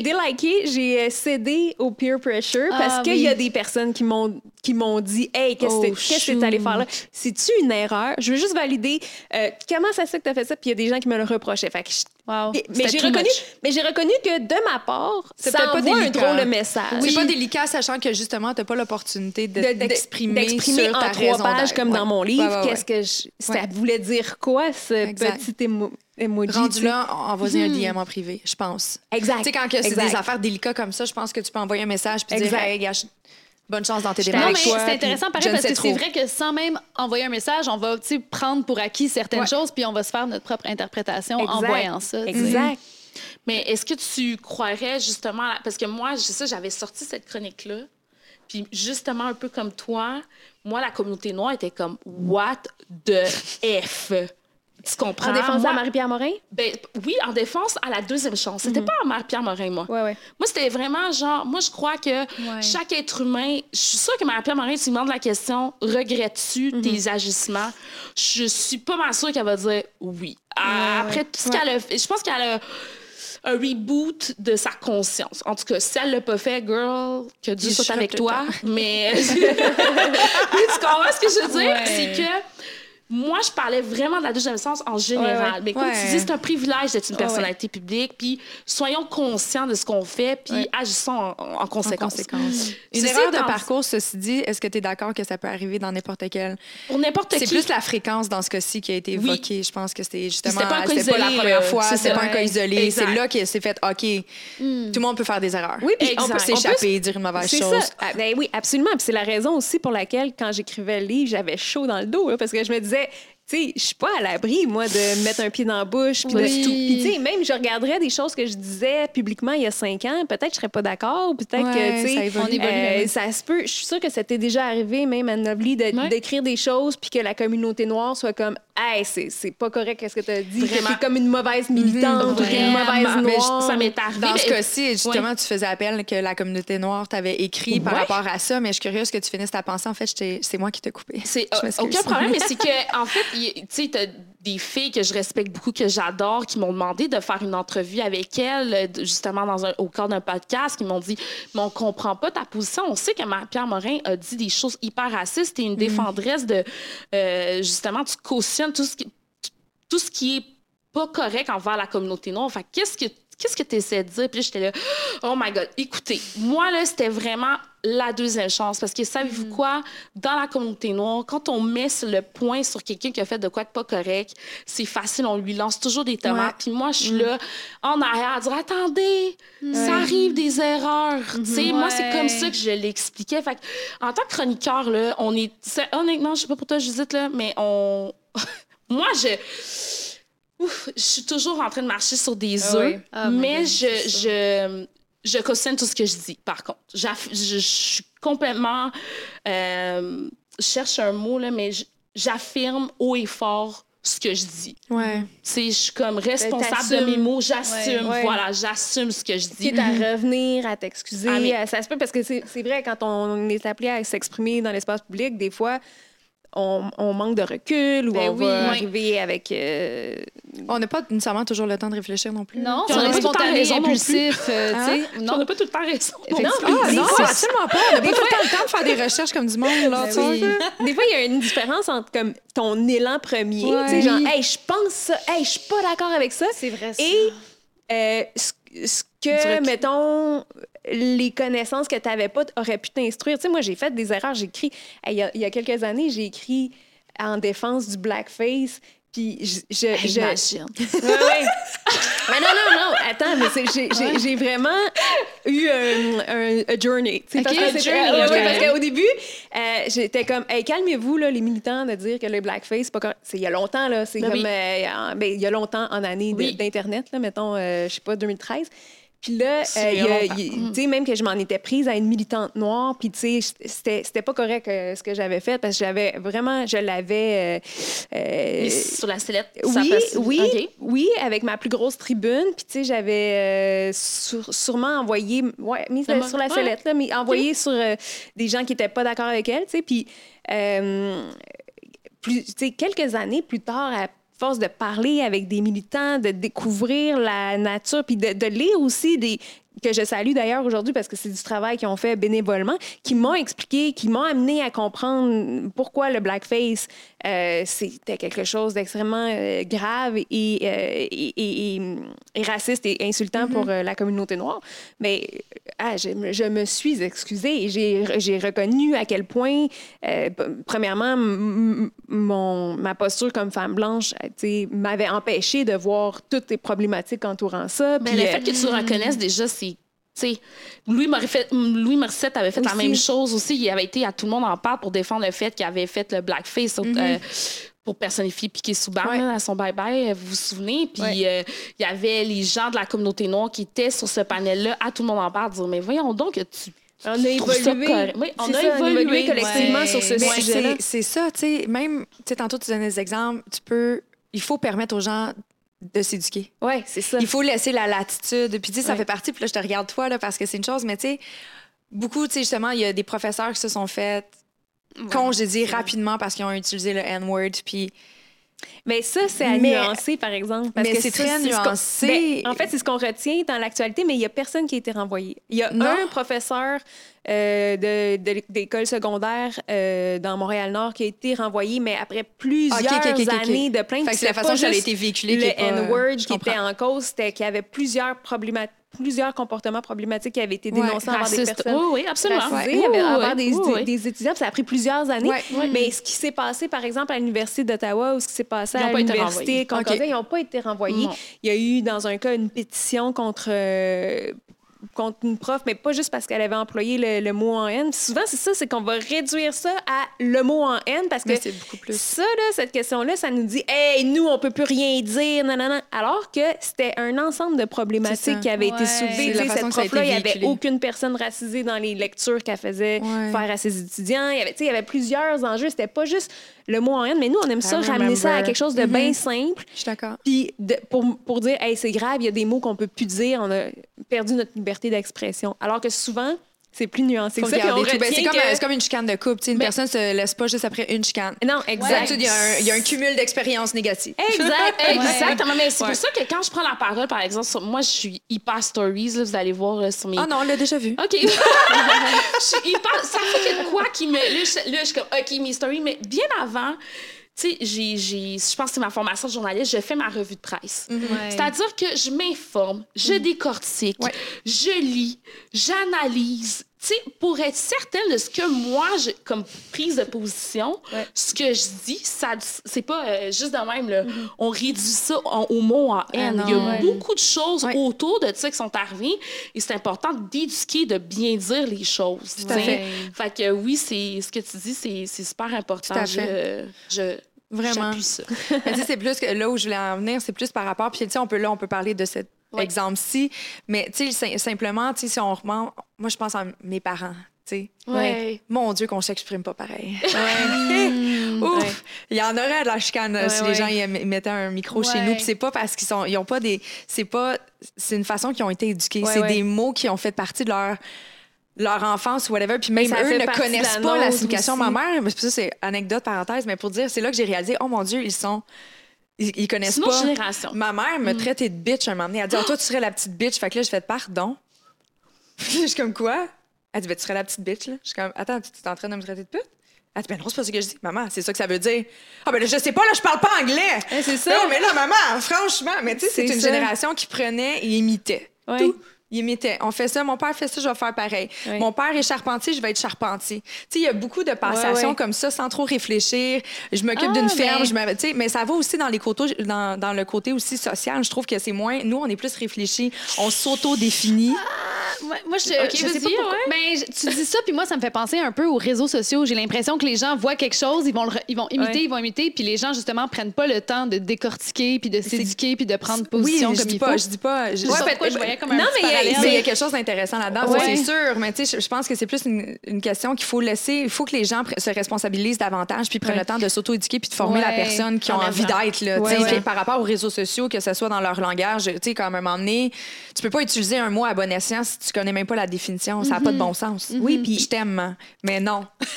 Speaker 3: déliké, j'ai euh, cédé au peer pressure
Speaker 4: Ah,
Speaker 3: parce qu'il
Speaker 4: oui.
Speaker 3: y a des personnes qui m'ont qui m'ont dit Hey, qu'est-ce
Speaker 2: Oh,
Speaker 3: que qu'est-ce que t'es allé faire là? C'est-tu une erreur? Je veux juste valider euh, comment ça se fait que t'as fait ça, puis il y a des gens qui me le reprochaient. Fait que je-
Speaker 4: Wow.
Speaker 3: mais j'ai reconnu,
Speaker 2: much.
Speaker 3: mais j'ai reconnu que de ma part,
Speaker 1: C'est
Speaker 3: ça
Speaker 1: pas
Speaker 3: un
Speaker 1: délicat.
Speaker 3: drôle de message.
Speaker 1: C'est pas délicat, sachant que justement, tu n'as pas l'opportunité de-
Speaker 3: De- de-
Speaker 1: d'exprimer sur
Speaker 3: en
Speaker 1: ta
Speaker 3: trois pages comme
Speaker 1: Ouais.
Speaker 3: dans mon livre.
Speaker 1: Ouais, ouais, ouais.
Speaker 3: Qu'est-ce que je- ça voulait dire quoi ce
Speaker 1: Exact.
Speaker 3: petit émo- emoji tu
Speaker 1: Rendu là, envoyer un DM en privé, je pense.
Speaker 3: Exact.
Speaker 1: Tu sais, quand que c'est des affaires délicates comme ça, je pense que tu peux envoyer un message puis dire. Hey, gars, je- bonne chance dans tes
Speaker 3: Je
Speaker 4: Non,
Speaker 1: démarches.
Speaker 4: mais c'est intéressant pareil parce que c'est vrai que sans même envoyer un message, on va prendre pour acquis certaines
Speaker 1: Ouais.
Speaker 4: choses puis on va se faire notre propre interprétation en
Speaker 3: Exact.
Speaker 4: voyant ça.
Speaker 3: Exact.
Speaker 2: Mais est-ce que tu croirais justement, parce que moi, je sais, j'avais sorti cette chronique-là, puis justement un peu comme toi, moi, la communauté noire était comme What the F? Tu comprends?
Speaker 3: En défense
Speaker 2: Moi-
Speaker 3: à Marie-Pierre Morin?
Speaker 2: ben, oui, en défense à la deuxième chance. C'était pas à Marie-Pierre Morin, moi.
Speaker 3: Ouais, ouais.
Speaker 2: Moi, c'était vraiment genre, moi, je crois que
Speaker 1: Ouais.
Speaker 2: chaque être humain, je suis sûre que Marie-Pierre Morin, tu lui demandes la question, regrettes-tu tes agissements? Je suis pas mal sûre qu'elle va dire oui. À- Après tout ce qu'elle a fait, je pense qu'elle a un reboot de sa conscience. En tout cas, si elle l'a pas fait, girl, que Dieu soit avec toi. Mais tu comprends ce que je veux dire?
Speaker 1: Ouais.
Speaker 2: C'est que moi, je parlais vraiment de la deuxième sens en général.
Speaker 3: Ouais.
Speaker 2: Mais comme
Speaker 1: Ouais.
Speaker 2: tu dis, c'est un privilège d'être une
Speaker 3: Ouais,
Speaker 2: personnalité publique. Puis soyons conscients de ce qu'on fait, puis agissons en, en
Speaker 1: En
Speaker 2: conséquence.
Speaker 1: conséquence. Une
Speaker 2: Ceci
Speaker 1: erreur de parcours, ceci dit, est-ce que tu es d'accord que ça peut arriver dans n'importe quel?
Speaker 2: Pour n'importe
Speaker 1: C'est
Speaker 2: qui.
Speaker 1: plus la fréquence dans ce cas-ci qui a été
Speaker 2: Oui.
Speaker 1: évoquée. Je pense que c'était justement.
Speaker 2: C'était pas un cas
Speaker 1: pas la première
Speaker 2: euh,
Speaker 1: fois,
Speaker 2: c'est
Speaker 1: c'était pas un cas isolé. C'est là que c'est fait, OK, tout le monde peut faire des erreurs.
Speaker 3: Oui, puis on peut
Speaker 1: s'échapper, dire une mauvaise
Speaker 3: C'est
Speaker 1: chose.
Speaker 3: ça. Ah, ben oui, absolument. Puis c'est la raison aussi pour laquelle, quand j'écrivais le livre, j'avais chaud dans le dos, là, parce que je me disais, cose tu sais, je suis pas à l'abri, moi, de mettre un pied dans la bouche. Puis de
Speaker 4: Oui.
Speaker 3: tout. Puis, tu sais, même, je regarderais des choses que je disais publiquement il y a cinq ans. Peut-être que je serais pas d'accord. Peut-être
Speaker 1: Ouais,
Speaker 3: que, tu
Speaker 1: ça
Speaker 3: sais, euh,
Speaker 4: oui.
Speaker 3: ça se peut. Je suis sûre que c'était déjà arrivé, même à Nobly, de-
Speaker 2: Ouais.
Speaker 3: d'écrire des choses, puis que la communauté noire soit comme, hey, c'est c'est pas correct, qu'est-ce que tu as dit, t'es comme une mauvaise militante que t'es une mauvaise
Speaker 2: Mais je-
Speaker 3: noire.
Speaker 2: ça m'est arrivé.
Speaker 1: Dans ce cas-ci, justement, tu faisais appel que la communauté noire t'avait écrit par
Speaker 3: Ouais.
Speaker 1: rapport à ça, mais je suis curieuse que tu finisses ta pensée. En fait, c'est moi qui t'ai coupé.
Speaker 2: C'est
Speaker 1: Je
Speaker 2: euh, aucun problème, mais c'est que en fait, tu sais, t'as des filles que je respecte beaucoup, que j'adore, qui m'ont demandé de faire une entrevue avec elles, euh, justement dans un, au cadre d'un podcast, qui m'ont dit, mais on comprend pas ta position. On sait que Pierre Morin a dit des choses hyper racistes et une défendresse de, euh, justement, tu cautionnes tout ce qui, tout ce qui est pas correct envers la communauté noire. Fait que qu'est-ce que Qu'est-ce que tu essaies de dire? Puis j'étais là, oh my God. Écoutez, moi, là, c'était vraiment la deuxième chance. Parce que savez-vous quoi? Dans la communauté noire, quand on met le point sur quelqu'un qui a fait de quoi de pas correct, c'est facile, on lui lance toujours des tomates.
Speaker 1: Ouais.
Speaker 2: Puis moi, je suis là, en arrière, à dire, attendez, ça arrive des erreurs. Tu sais, moi, c'est comme ça que je l'expliquais. Fait en tant que chroniqueur, là, on est. c'est- Honnêtement, je sais pas pour toi, Judith, là, mais on. moi, je. Ouf, je suis toujours en train de marcher sur des
Speaker 3: Ah
Speaker 2: œufs,
Speaker 3: oui.
Speaker 4: Ah,
Speaker 2: mais
Speaker 4: God,
Speaker 2: je, je, je cautionne tout ce que je dis, par contre. Je, je suis complètement... euh, je cherche un mot, là, mais j'affirme haut et fort ce que je dis.
Speaker 1: Ouais.
Speaker 2: Je suis comme responsable de mes mots, j'assume,
Speaker 3: Ouais, ouais.
Speaker 2: voilà, j'assume ce que je dis.
Speaker 3: quitte à revenir, à t'excuser.
Speaker 2: Ah, mais-
Speaker 3: Ça se peut parce que c'est c'est vrai, quand on est appelé à s'exprimer dans l'espace public, des fois, on, on manque de recul ou
Speaker 4: Ben
Speaker 3: on
Speaker 4: oui.
Speaker 3: va
Speaker 4: Oui.
Speaker 3: arriver avec. euh,
Speaker 1: On n'a pas nécessairement toujours le temps de réfléchir non plus.
Speaker 4: Non, on
Speaker 2: on
Speaker 4: est
Speaker 2: pas tout le temps
Speaker 4: spontané,
Speaker 2: non
Speaker 4: impulsif, euh,
Speaker 1: Hein?
Speaker 4: tu sais.
Speaker 2: on
Speaker 4: Non,
Speaker 2: n'a pas tout le temps raison.
Speaker 1: Ah non,
Speaker 3: fois-
Speaker 1: absolument pas. On n'a pas tout le temps le temps de faire des recherches comme du monde. Là,
Speaker 3: Ben oui. Des fois, il y a une différence entre comme ton élan premier,
Speaker 1: Ouais.
Speaker 3: tu sais, genre, hey, je pense ça, hey, je suis pas d'accord avec ça.
Speaker 4: c'est vrai. ça.
Speaker 3: Et euh, ce, ce que, mettons, les connaissances que tu n'avais pas auraient pu t'instruire. Tu sais, moi, j'ai fait des erreurs. J'ai écrit, hey, il y, a, il y a quelques années, j'ai écrit en défense du blackface. Puis je. je, je-
Speaker 2: Imagine.
Speaker 3: Ouais, ouais. mais non, non, non, attends, mais j'ai- vraiment eu un, un journey. parce que
Speaker 4: un journey,
Speaker 3: ouais,
Speaker 4: ok.
Speaker 3: ouais, parce qu'au début, euh, j'étais comme, hey, calmez-vous, les militants, de dire que le blackface, c'est pas il y a longtemps, là. C'est
Speaker 2: Ben
Speaker 3: comme,
Speaker 2: oui.
Speaker 3: euh, en- ben, il y a longtemps en année
Speaker 2: Oui.
Speaker 3: d'Internet, là, mettons, euh, je sais pas, 2013. Puis là, euh, tu sais, même que je m'en étais prise à une militante noire, puis tu sais, c'était c'était pas correct euh, ce que j'avais fait parce que j'avais vraiment, je l'avais. euh, euh,
Speaker 2: sur la sellette, ça
Speaker 3: oui,
Speaker 2: passe-
Speaker 3: oui, oui, avec ma plus grosse tribune. Puis, tu sais, j'avais sur- sûrement envoyé, ouais, mise sur la
Speaker 2: Ouais.
Speaker 3: sellette, là, mais envoyé sur des gens qui n'étaient pas d'accord avec elle, tu sais. Puis, plus, tu sais, quelques années plus tard, force de parler avec des militants, de découvrir la nature, puis de, de lire aussi des que je salue d'ailleurs aujourd'hui parce que c'est du travail qu'ils ont fait bénévolement, qui m'ont expliqué, qui m'ont amené à comprendre pourquoi le blackface, euh, c'était quelque chose d'extrêmement euh, grave et, euh, et, et- raciste et insultant pour euh, la communauté noire. Mais ah, je, me- je me suis excusée et j'ai j'ai reconnu à quel point, euh, premièrement, mon, ma posture comme femme blanche m'avait empêché de voir toutes les problématiques entourant ça.
Speaker 2: Mais
Speaker 3: Puis,
Speaker 2: le
Speaker 3: euh,
Speaker 2: fait que tu reconnaisses déjà, c'est. Louis, Morissette, Louis Morissette avait fait la même chose aussi. Il avait été à tout le monde en parle pour défendre le fait qu'il avait fait le blackface euh, pour personnifier Piqué Souban
Speaker 1: Ouais.
Speaker 2: à son bye-bye, vous vous souvenez? Puis
Speaker 3: Ouais.
Speaker 2: euh, il y avait les gens de la communauté noire qui étaient sur ce panel-là, à tout le monde en parle, dire Mais voyons donc que tu
Speaker 3: On a évolué.
Speaker 2: Oui, on a
Speaker 3: ça,
Speaker 2: évolué.
Speaker 3: collectivement
Speaker 1: Ouais.
Speaker 3: sur ce sujet-là.
Speaker 1: c'est- C'est ça, tu sais, même, tu sais, tantôt tu donnais des exemples, tu peux, il faut permettre aux gens de s'éduquer.
Speaker 3: Oui, c'est ça.
Speaker 1: Il faut laisser la latitude. Puis, tu sais, ça
Speaker 3: Ouais.
Speaker 1: fait partie, puis là, je te regarde toi, là, parce que c'est une chose, mais tu sais, beaucoup, tu sais, justement, il y a des professeurs qui se sont fait congédier rapidement parce qu'ils ont utilisé le N-word, puis
Speaker 3: Mais ça, c'est à
Speaker 1: Mais-
Speaker 3: nuancer, par exemple. Parce
Speaker 1: mais
Speaker 3: que
Speaker 1: c'est très
Speaker 3: ce
Speaker 1: nuancé.
Speaker 3: Ben, en fait, c'est ce qu'on retient dans l'actualité, mais il n'y a personne qui a été renvoyé. Il y a
Speaker 1: Non.
Speaker 3: un professeur euh, de, de- d'école secondaire euh, dans Montréal-Nord qui a été renvoyé, mais après plusieurs
Speaker 1: ok, ok.
Speaker 3: années de plainte.
Speaker 1: Fait que c'est la façon que ça a été véhiculé
Speaker 3: Le
Speaker 1: pas-
Speaker 3: N-word qui était en cause, c'était qu'il y avait plusieurs problématiques plusieurs comportements problématiques qui avaient été dénoncés envers des personnes
Speaker 2: Oui, oui, absolument.
Speaker 3: envers des,
Speaker 2: oui.
Speaker 3: des étudiants. Ça a pris plusieurs années. Mais ce qui s'est passé, par exemple, à l'Université d'Ottawa ou ce qui s'est passé à l'Université. Concordia, ils n'ont pas été renvoyés. Il y a eu, dans un cas, une pétition contre, euh, contre une prof, mais pas juste parce qu'elle avait employé le, le mot en haine. Puis souvent, c'est ça, c'est qu'on va réduire ça à le mot en haine parce que
Speaker 1: Mais beaucoup plus.
Speaker 3: ça, là, cette question-là, ça nous dit Hey, nous, on peut plus rien dire, non, non, non. Alors que c'était un ensemble de problématiques qui avaient été soulevées. Cette
Speaker 1: que ça a été
Speaker 3: prof-là, il n'y avait aucune personne racisée dans les lectures qu'elle faisait
Speaker 1: Ouais.
Speaker 3: faire à ses étudiants. Il y avait, tu sais, il y avait plusieurs enjeux. C'était pas juste le mot en haine, mais nous, on aime ça,
Speaker 1: I
Speaker 3: ramener ça à quelque chose de
Speaker 1: Mhm.
Speaker 3: bien simple.
Speaker 1: Je suis d'accord.
Speaker 3: Puis pour, pour dire, hey, c'est grave, il y a des mots qu'on peut plus dire, on a perdu notre liberté d'expression. Alors que souvent, c'est plus nuancé que ça.
Speaker 1: Ben, c'est comme,
Speaker 3: que-
Speaker 1: c'est comme une chicane de couple. tu sais, Une
Speaker 3: Mais-
Speaker 1: personne se laisse pas juste après une chicane.
Speaker 3: Non, exact.
Speaker 1: Il y, a un- il y a un cumul d'expériences négatives.
Speaker 2: Exact, exactement. Mais c'est
Speaker 3: Ouais.
Speaker 2: pour ça que quand je prends la parole, par exemple, sur- moi, je suis hyper stories, là, vous allez voir là, sur mes.
Speaker 1: Ah non, on l'a déjà vu.
Speaker 2: OK. je suis hyper. Ça fait que quoi qui me. Là, je, suis comme, OK, mes stories. Mais bien avant, tu sais, j'ai, j'ai- je pense que c'est ma formation de journaliste, je fais ma revue de presse. C'est-à-dire que je m'informe, je décortique,
Speaker 1: Ouais.
Speaker 2: je lis, j'analyse. Tu sais, pour être certaine de ce que moi, je, comme prise de position,
Speaker 3: Ouais.
Speaker 2: ce que je dis, ça, c'est pas euh, juste de même, là, on réduit ça en- au mot en haine. Il y a
Speaker 1: ouais.
Speaker 2: beaucoup de choses
Speaker 1: Ouais.
Speaker 2: autour de ça qui sont arrivées et c'est important d'éduquer, de bien dire les choses.
Speaker 1: Tout à fait.
Speaker 2: Fait que oui, c'est ce que tu dis, c'est c'est super important.
Speaker 1: Tout à
Speaker 2: Je, je,
Speaker 1: Vraiment.
Speaker 2: ça.
Speaker 1: Mais c'est plus que là où je voulais en venir, c'est plus par rapport. Puis on peut là, on peut parler de
Speaker 2: Ouais.
Speaker 1: exemple-ci, mais tu sais, sim- simplement, tu sais, si on remonte, moi je pense à mes parents. tu sais.
Speaker 2: Ouais.
Speaker 1: Mon Dieu, qu'on s'exprime pas pareil. Ouf! Il y en aurait de la chicane si les gens y mettaient un micro chez nous. Puis c'est pas parce qu'ils sont, ils ont pas des, c'est pas, c'est une façon qu'ils ont été éduqués. C'est des mots qui ont fait partie de leur leur enfance ou whatever. Puis même eux ne connaissent
Speaker 3: la
Speaker 1: pas la signification. Ma mère, mais ça c'est anecdote parenthèse, mais pour dire, c'est là que j'ai réalisé, oh mon Dieu, ils sont, ils, ils connaissent pas.
Speaker 2: génération.
Speaker 1: Ma mère me traitait de bitch un moment donné. Elle dit, Ah, toi tu serais la petite bitch. Fait que là je fais pardon. je suis comme quoi? Elle dit, ben, tu serais la petite bitch, là. Je suis comme, attends, tu es en train de me traiter de pute? Elle dit, ben non, c'est pas ça que je dis. Maman, c'est ça que ça veut dire. Ah, ben là, je sais pas, là, je parle pas anglais.
Speaker 3: Eh, c'est ça.
Speaker 1: Non, mais là, maman, franchement, mais tu sais, c'est une
Speaker 3: ça.
Speaker 1: génération qui prenait et imitait.
Speaker 3: Ouais.
Speaker 1: Tout. Il imitait. On fait ça, mon père fait ça, je vais faire pareil. Mon père est charpentier, je vais être charpentier. Tu sais, il y a beaucoup de passations
Speaker 3: Ouais, ouais.
Speaker 1: comme ça sans trop réfléchir. Je m'occupe
Speaker 4: Ah,
Speaker 1: d'une ferme,
Speaker 4: ben-
Speaker 1: je me- tu sais, mais ça va aussi dans les côtés, dans, dans le côté aussi social. Je trouve que c'est moins. Nous, on est plus réfléchis, on s'auto-définit.
Speaker 4: Ouais, moi, je,
Speaker 2: Ok,
Speaker 4: je sais pas pourquoi.
Speaker 2: ouais.
Speaker 4: Ben, tu dis ça, puis moi, ça me fait penser un peu aux réseaux sociaux. J'ai l'impression que les gens voient quelque chose, ils vont, le re- ils vont imiter,
Speaker 3: Ouais.
Speaker 4: ils vont imiter, puis les gens, justement, prennent pas le temps de décortiquer, puis de s'éduquer, puis de prendre
Speaker 1: Oui,
Speaker 4: position
Speaker 1: je
Speaker 4: comme
Speaker 1: dis
Speaker 4: il
Speaker 1: pas,
Speaker 4: faut.
Speaker 1: je dis pas. Je,
Speaker 4: Ouais,
Speaker 1: je-
Speaker 4: pourquoi je voyais comme un
Speaker 3: Non, mais il y a-
Speaker 1: quelque chose d'intéressant là-dedans,
Speaker 3: Ouais.
Speaker 1: c'est sûr. Mais tu sais, je- pense que c'est plus une, une question qu'il faut laisser. Il faut que les gens se responsabilisent davantage puis prennent
Speaker 3: Ouais.
Speaker 1: le temps de s'auto-éduquer puis de former la personne qui ont
Speaker 2: en
Speaker 1: envie
Speaker 2: même temps.
Speaker 1: d'être. Là, par rapport aux réseaux sociaux, que ce soit dans leur langage, tu sais, comme un moment donné, tu peux pas utiliser un mot à bon escient si tu connais même pas la définition. Ça n'a pas de bon sens. Oui, puis je t'aime, hein. mais non.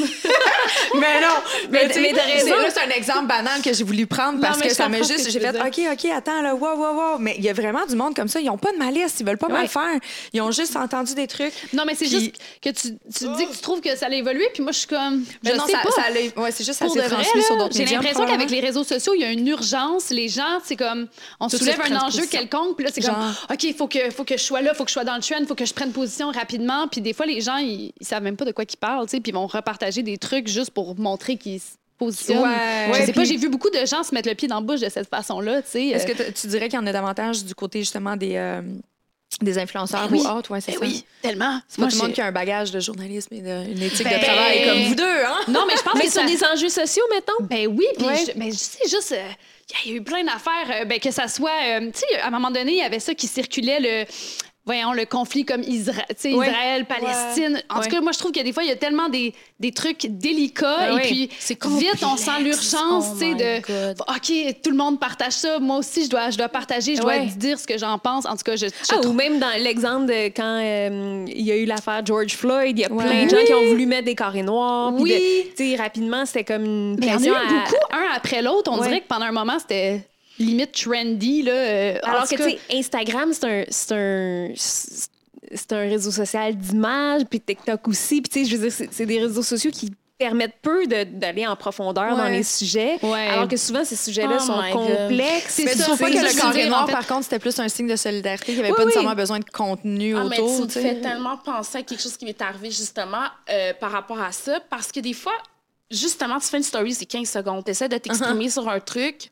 Speaker 1: mais non. Mais,
Speaker 3: Mais-
Speaker 1: tu
Speaker 3: mais
Speaker 1: c'est- un exemple banal que j'ai voulu prendre parce que ça m'a juste. J'ai fait, OK, OK, attends, là, wow, wow, wow. Mais il y a vraiment du monde comme ça. Ils ont pas de malice. Ils veulent pas mal
Speaker 3: Ouais.
Speaker 1: Faire. Ils ont juste entendu des trucs.
Speaker 4: Non, mais c'est
Speaker 1: Puis-
Speaker 4: juste que tu, tu dis que tu trouves que ça a évolué, puis moi, je suis comme. Je
Speaker 1: Mais non,
Speaker 4: sais
Speaker 1: ça,
Speaker 4: pas.
Speaker 1: ça ouais, c'est juste ça s'est transmis sur d'autres
Speaker 4: j'ai l'impression qu'avec les réseaux sociaux, il y a une urgence. Les gens, c'est comme, on
Speaker 1: Tout
Speaker 4: soulève un enjeu quelconque, puis là, c'est comme. OK, il faut que, faut que je sois là, faut que je sois dans le trend, faut que je prenne position rapidement. Puis des fois, les gens, ils, ils savent même pas de quoi ils parlent, tu sais, puis ils vont repartager des trucs juste pour montrer qu'ils se positionnent.
Speaker 1: Ouais.
Speaker 4: je
Speaker 1: Ouais,
Speaker 4: sais pas,
Speaker 1: puis-
Speaker 4: j'ai vu beaucoup de gens se mettre le pied dans la bouche de cette façon-là, tu sais.
Speaker 1: Est-ce
Speaker 4: euh,
Speaker 1: que tu dirais qu'il y en a davantage du côté justement des, euh, des influenceurs
Speaker 4: Ben oui.
Speaker 1: ou autres? Ouais, c'est
Speaker 4: ben
Speaker 1: ça.
Speaker 4: oui, tellement.
Speaker 1: C'est pas
Speaker 4: Moi,
Speaker 1: tout le monde qui a un bagage de journalisme et de- une éthique
Speaker 4: Ben-
Speaker 1: de travail comme vous deux, hein?
Speaker 4: Non, mais je pense
Speaker 3: Mais
Speaker 4: que
Speaker 3: sur
Speaker 4: ça-
Speaker 3: des enjeux sociaux, mettons?
Speaker 4: Ben oui, puis
Speaker 3: Ouais.
Speaker 4: je, mais je sais juste, euh, il y a eu plein d'affaires, euh, ben, que ça soit, euh, tu sais, à un moment donné, il y avait ça qui circulait, le voyons, le conflit comme Isra-. Israël, Palestine. En tout cas, moi, je trouve que des fois, il y a tellement des, des trucs délicats.
Speaker 3: Ouais,
Speaker 4: et puis, vite, on sent l'urgence,
Speaker 2: Oh
Speaker 4: tu sais, de.
Speaker 2: God.
Speaker 4: OK, tout le monde partage ça. Moi aussi, je dois, je dois partager, je dois dire ce que j'en pense. En tout cas, je, je
Speaker 3: Ah,
Speaker 4: trouve-
Speaker 3: ou même dans l'exemple de quand euh, il y a eu l'affaire George Floyd, il y a plein de gens qui ont voulu mettre des carrés noirs.
Speaker 4: Oui.
Speaker 3: Tu sais, rapidement, c'était comme une
Speaker 4: Mais il y en a
Speaker 3: pression
Speaker 4: eu
Speaker 3: à-
Speaker 4: beaucoup, un après l'autre. On dirait que pendant un moment, c'était limite trendy. Là. euh,
Speaker 3: Alors que,
Speaker 4: cas-
Speaker 3: tu sais, Instagram, c'est un, c'est un, c'est un réseau social d'image, puis TikTok aussi. Puis, tu sais, je veux dire, c'est- des réseaux sociaux qui permettent peu d'aller en profondeur dans les sujets.
Speaker 4: Ouais.
Speaker 3: Alors que souvent, ces sujets-là
Speaker 2: Oh
Speaker 3: sont complexes.
Speaker 4: C'est
Speaker 1: Mais trouves pas que le carré noir,
Speaker 4: en fait.
Speaker 1: par contre, c'était plus un signe de solidarité, qu'il n'y avait
Speaker 3: Oui,
Speaker 1: pas
Speaker 3: oui.
Speaker 1: nécessairement besoin de contenu
Speaker 2: Ah, mais
Speaker 1: autour.
Speaker 2: tu me
Speaker 1: tu sais.
Speaker 2: fais tellement penser à quelque chose qui m'est arrivé justement euh, par rapport à ça, parce que des fois, justement, tu fais une story, c'est 15 secondes, tu essaies de t'exprimer
Speaker 1: Uh-huh.
Speaker 2: sur un truc,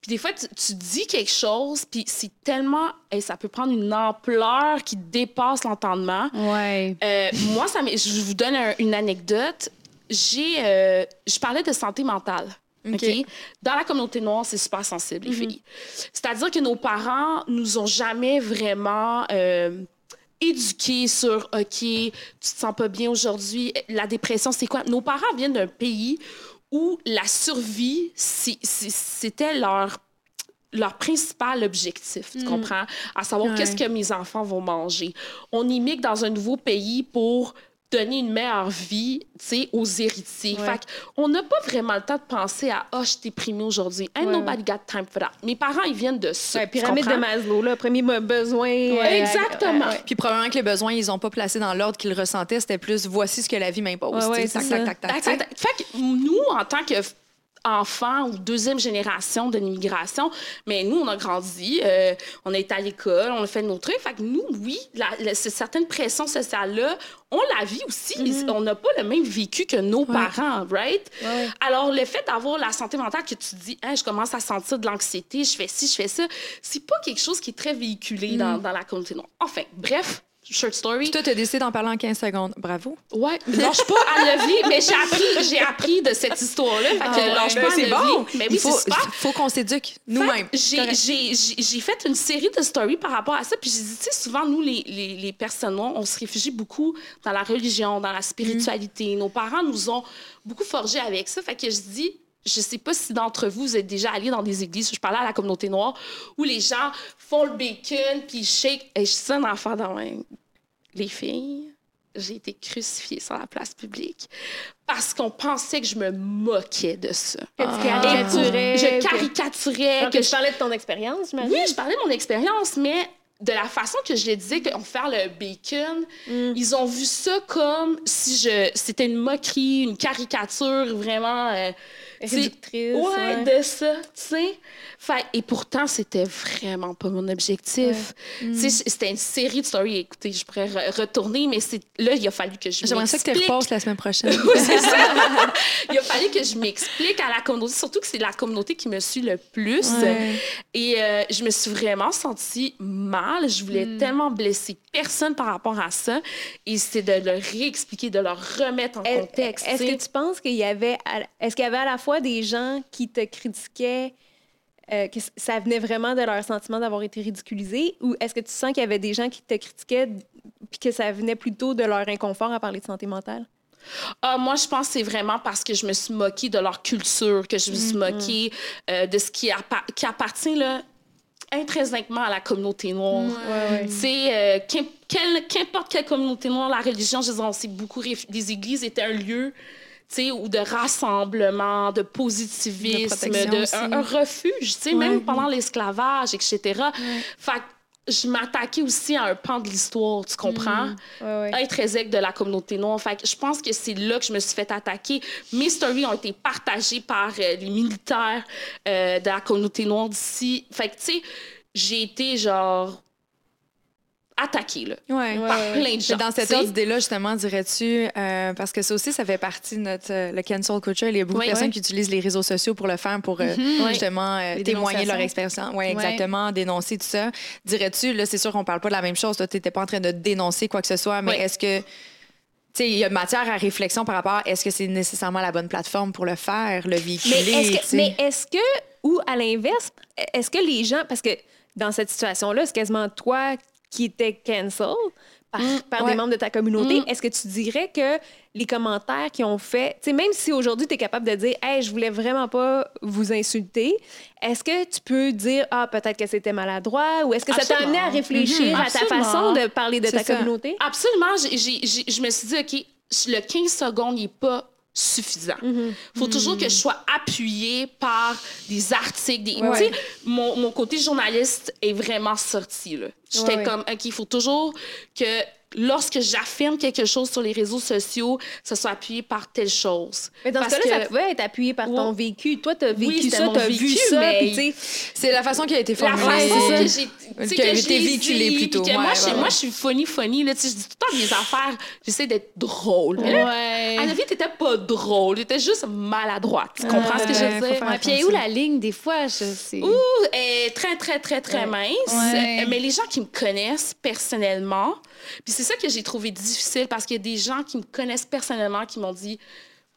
Speaker 2: puis des fois, tu, tu dis quelque chose, puis c'est tellement... hey, ça peut prendre une ampleur qui dépasse l'entendement.
Speaker 4: Ouais.
Speaker 2: Euh, moi, ça je vous donne un- une anecdote. J'ai, euh, je parlais de santé mentale.
Speaker 1: OK.
Speaker 2: OK? Dans la communauté noire, c'est super sensible, les filles. C'est-à-dire que nos parents nous ont jamais vraiment euh, éduqués sur OK, tu te sens pas bien aujourd'hui, la dépression, c'est quoi? Nos parents viennent d'un pays où la survie, c'était leur leur principal objectif, tu comprends? À savoir
Speaker 1: Ouais.
Speaker 2: qu'est-ce que mes enfants vont manger? On immigre dans un nouveau pays pour donner une meilleure vie, tu sais, aux héritiers.
Speaker 3: Ouais.
Speaker 2: Fait on n'a pas vraiment le temps de penser à « Ah, je t'ai primé aujourd'hui. Ain't
Speaker 3: Ouais,
Speaker 2: nobody got time for that. » Mes parents, ils viennent de ça.
Speaker 3: Ouais,
Speaker 2: tu
Speaker 3: pyramide de? Maslow, là, premier besoin. euh,
Speaker 2: Exactement.
Speaker 3: ouais, ouais.
Speaker 1: Puis probablement que les besoins, ils n'ont pas placé dans l'ordre qu'ils ressentaient. C'était plus voici ce que la vie m'impose. Tac, tac, tac, tac.
Speaker 2: Fait que nous, en tant que enfants ou deuxième génération de l'immigration, mais nous, on a grandi, euh, on est à l'école, on a fait nos trucs. Fait que nous, oui, la, la- ces certaines pressions sociales-là, on la vit aussi.
Speaker 3: Mm-hmm.
Speaker 2: On n'a pas le même vécu que nos parents, right?
Speaker 3: Ouais.
Speaker 2: Alors, le fait d'avoir la santé mentale, que tu dis, Hein, je commence à sentir de l'anxiété, je fais ci, je fais ça, c'est pas quelque chose qui est très véhiculé dans, dans la communauté. Enfin, bref, short story.
Speaker 1: Puis toi, tu as décidé d'en parler en 15 secondes. Bravo.
Speaker 2: Ouais, lâche pas à Lovely, mais j'ai appris, j'ai appris de cette histoire-là. Fait que
Speaker 1: Ah
Speaker 2: lâche
Speaker 1: ouais,
Speaker 2: pas
Speaker 1: ben
Speaker 2: à
Speaker 1: c'est bon.
Speaker 2: Mais
Speaker 1: Il
Speaker 2: oui,
Speaker 1: faut,
Speaker 2: c'est super.
Speaker 1: faut qu'on s'éduque nous-mêmes.
Speaker 2: que J'ai, j'ai, j'ai, j'ai fait une série de stories par rapport à ça. Puis j'ai dit, tu sais, souvent, nous, les, les, les personnes noires, on se réfugie beaucoup dans la religion, dans la spiritualité. Nos parents nous ont beaucoup forgé avec ça. Fait que je dis, je sais pas si d'entre vous, vous êtes déjà allés dans des églises, je parlais à la communauté noire, où les gens font le bacon, puis ils shake. Et je suis un enfant dans même. Les filles, j'ai été crucifiée sur la place publique parce qu'on pensait que je me moquais de ça.
Speaker 3: Que tu
Speaker 1: Ah.
Speaker 3: caricaturais,
Speaker 2: Je caricaturais, que je
Speaker 3: parlais de ton expérience, j'imagine.
Speaker 2: oui, je parlais de mon expérience, mais de la façon que je les disais qu'on faire le bacon,
Speaker 3: Mm.
Speaker 2: ils ont vu ça comme si je c'était une moquerie, une caricature vraiment euh,
Speaker 3: Réductrice.
Speaker 2: ouais,
Speaker 3: ouais.
Speaker 2: de ça, tu sais. Fait- et pourtant, c'était vraiment pas mon objectif. Tu sais, C'était une série de stories. Écoutez, je pourrais re- retourner, mais c'est là, il a fallu que je
Speaker 1: J'aimerais ça que tu
Speaker 2: m'explique.
Speaker 1: repasses la semaine prochaine.
Speaker 2: Oui, c'est ça. Il a fallu que je m'explique à la communauté, surtout que c'est la communauté qui me suit le plus.
Speaker 1: Ouais.
Speaker 2: Et euh, je me suis vraiment sentie mal. Je voulais
Speaker 1: Hmm.
Speaker 2: tellement blesser personne par rapport à ça. Et c'est de leur réexpliquer, de leur remettre en
Speaker 3: Est-
Speaker 2: contexte.
Speaker 3: Est-ce que tu penses qu'il y avait, est-ce qu'il y avait à la fois des gens qui te critiquaient, euh, que ça venait vraiment de leur sentiment d'avoir été ridiculisé, ou est-ce que tu sens qu'il y avait des gens qui te critiquaient puis que ça venait plutôt de leur inconfort à parler de santé mentale?
Speaker 2: Ah, moi, je pense que c'est vraiment parce que je me suis moquée de leur culture, que je me
Speaker 3: Mm-hmm.
Speaker 2: suis moquée euh, de ce qui, appa- qui appartient là, intrinsèquement à la communauté noire.
Speaker 3: ouais.
Speaker 2: Tu sais, euh, qu'importe quelle communauté noire, la religion, je dire, on s'est beaucoup... Les églises étaient un lieu ou de rassemblement, de positivisme,
Speaker 1: De
Speaker 2: un, un refuge,
Speaker 1: Ouais.
Speaker 2: même pendant l'esclavage, etc. Fait que je m'attaquais aussi à un pan de l'histoire, tu comprends?
Speaker 3: Ouais, ouais.
Speaker 2: intrinsèque de la communauté noire. Fait que je pense que c'est là que je me suis fait attaquer. Mes stories ont été partagées par euh, les militaires euh, de la communauté noire d'ici. Fait que, tu sais, j'ai été genre attaquée, là.
Speaker 1: Ouais.
Speaker 2: Par plein de gens.
Speaker 1: Dans cette
Speaker 2: tu sais.
Speaker 1: autre idée-là, justement, dirais-tu, euh, parce que ça aussi, ça fait partie de notre, euh, le cancel culture. Il y a beaucoup
Speaker 2: Oui,
Speaker 1: de personnes
Speaker 2: oui.
Speaker 1: qui utilisent les réseaux sociaux pour le faire, pour euh,
Speaker 2: Ouais.
Speaker 1: justement euh, témoigner de leur expérience. Oui, exactement, dénoncer tout ça. Dirais-tu, là, c'est sûr qu'on parle pas de la même chose. Toi, tu n'étais pas en train de dénoncer quoi que ce soit, mais est-ce que. Tu sais, il y a matière à réflexion par rapport à est-ce que c'est nécessairement la bonne plateforme pour le faire, le véhiculer?
Speaker 3: Mais est-ce
Speaker 1: tu
Speaker 3: que,
Speaker 1: sais?
Speaker 3: mais est-ce que, ou à l'inverse, est-ce que les gens, parce que dans cette situation-là, c'est quasiment toi qui étaient cancel par, par des membres de ta communauté.
Speaker 2: Mm.
Speaker 3: Est-ce que tu dirais que les commentaires qui ont fait, tu sais, même si aujourd'hui tu es capable de dire, hey, je voulais vraiment pas vous insulter, est-ce que tu peux dire, ah, peut-être que c'était maladroit ou est-ce que ça t'a amené à réfléchir à ta façon de parler de ta
Speaker 1: ça.
Speaker 3: communauté?
Speaker 2: Absolument. Je me suis dit, OK, le 15 secondes n'est pas suffisant.
Speaker 3: Mm-hmm.
Speaker 2: faut toujours que je sois appuyée par des articles. Des,
Speaker 3: Ouais,
Speaker 2: mon, mon côté journaliste est vraiment sorti. J'étais
Speaker 3: ouais.
Speaker 2: comme, OK, il faut toujours que lorsque j'affirme quelque chose sur les réseaux sociaux, ça soit appuyé par telle chose.
Speaker 3: Mais dans ce
Speaker 2: Parce
Speaker 3: cas-là,
Speaker 2: que-
Speaker 3: ça pouvait être appuyé par ton
Speaker 2: Ouais.
Speaker 3: vécu. Toi, tu as vécu
Speaker 2: Oui,
Speaker 3: ça,
Speaker 2: mon
Speaker 3: tu as vu
Speaker 2: vécu,
Speaker 3: ça,
Speaker 2: mais-
Speaker 1: C'est la façon qui a été
Speaker 2: La
Speaker 1: formulée.
Speaker 2: façon
Speaker 3: c'est
Speaker 2: que j'ai que je
Speaker 1: été véhiculée plutôt.
Speaker 2: que
Speaker 1: Ouais,
Speaker 2: moi,
Speaker 1: ouais,
Speaker 2: je,
Speaker 1: ouais.
Speaker 2: moi, je suis funny, funny. Là, tu sais, je dis tout le temps des affaires. J'essaie d'être drôle. Mais là,
Speaker 4: Ouais.
Speaker 2: à la vie, t'étais pas drôle. T'étais juste maladroite. Tu comprends ce que je veux dire?
Speaker 4: puis où la ligne, des fois? Je sais.
Speaker 2: Ouh, elle est très, très, très, très mince.
Speaker 4: Ouais.
Speaker 2: Mais les gens qui me connaissent personnellement, puis c'est ça que j'ai trouvé difficile parce qu'il y a des gens qui me connaissent personnellement qui m'ont dit,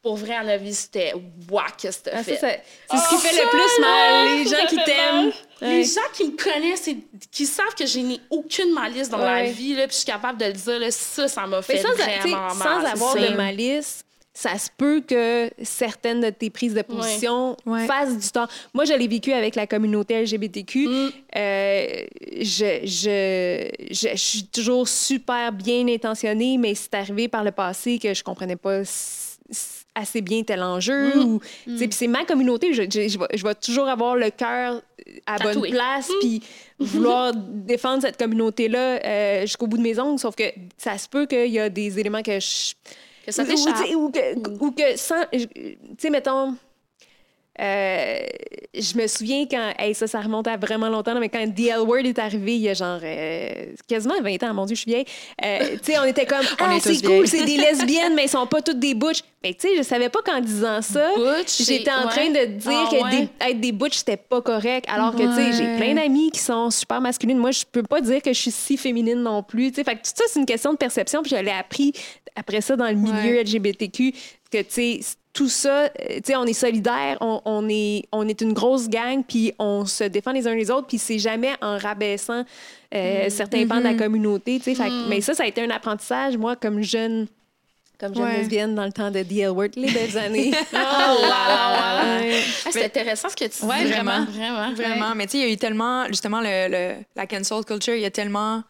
Speaker 2: pour vrai, en avis, c'était wack ce que
Speaker 3: ah, ça,
Speaker 2: fait.
Speaker 3: c'est ce qui fait
Speaker 2: ça,
Speaker 3: le plus mal. Les gens qui
Speaker 2: fait
Speaker 3: t'aiment. Ouais.
Speaker 2: Les gens qui me connaissent et qui savent que je n'ai aucune malice dans
Speaker 3: Ouais.
Speaker 2: la vie, là, puis je suis capable de le dire, là, ça, ça m'a
Speaker 3: Mais
Speaker 2: fait
Speaker 3: sans, tu sais,
Speaker 2: vraiment
Speaker 3: sans
Speaker 2: mal.
Speaker 3: avoir
Speaker 2: C'est
Speaker 3: de malice, ça se peut que certaines de tes prises de position
Speaker 1: Ouais.
Speaker 3: fassent du temps. Moi, je l'ai vécu avec la communauté LGBTQ.
Speaker 2: Mm.
Speaker 3: Euh, je, je, je, je suis toujours super bien intentionnée, mais c'est arrivé par le passé que je comprenais pas assez bien tel enjeu.
Speaker 2: Mm.
Speaker 3: ou- Puis c'est ma communauté. Je, je, je vais, je vais toujours avoir le cœur à bonne place, puis vouloir défendre cette communauté-là euh, jusqu'au bout de mes ongles. Sauf que ça se peut qu'il y a des éléments que je
Speaker 2: Que ça
Speaker 3: ou,
Speaker 2: t'échappe.
Speaker 3: tu sais, ou que, ou que sans. Tu sais, mettons. euh, je me souviens quand. hey, ça, ça remonte à vraiment longtemps, mais quand The L Word est arrivé, il y a genre euh, quasiment 20 ans, mon Dieu, je suis vieille. Euh, tu sais, on était comme. Ah, c'est cool, c'est des lesbiennes, mais elles sont pas toutes des butch. Mais tu sais, je savais pas qu'en disant ça, j'étais en train de dire
Speaker 2: Ah,
Speaker 3: que
Speaker 2: ouais.
Speaker 3: des- être des butch, c'était pas correct. Alors que, tu sais, j'ai plein d'amis qui sont super masculines. Moi, je peux pas dire que je suis si féminine non plus. Tu sais, fait que tout ça, c'est une question de perception. Puis je l'ai appris après ça dans le milieu. LGBTQ que, tu sais, tout ça, euh, tu sais, on est solidaires, on, on est, on est une grosse gang, puis on se défend les uns les autres, puis c'est jamais en rabaissant euh, certains pans de la communauté, tu sais. Que- Mais ça, ça a été un apprentissage, moi, comme jeune, comme jeune
Speaker 1: Ouais.
Speaker 3: lesbienne dans le temps de D.L. Word, les belles années.
Speaker 2: Oh là là.
Speaker 3: Ouais.
Speaker 2: Ah, c'est intéressant ce que tu dis.
Speaker 1: Ouais, vraiment.
Speaker 2: Vraiment.
Speaker 1: Vraiment. Mais tu sais, il y a eu tellement, justement, le, le- la cancel culture, il y a tellement.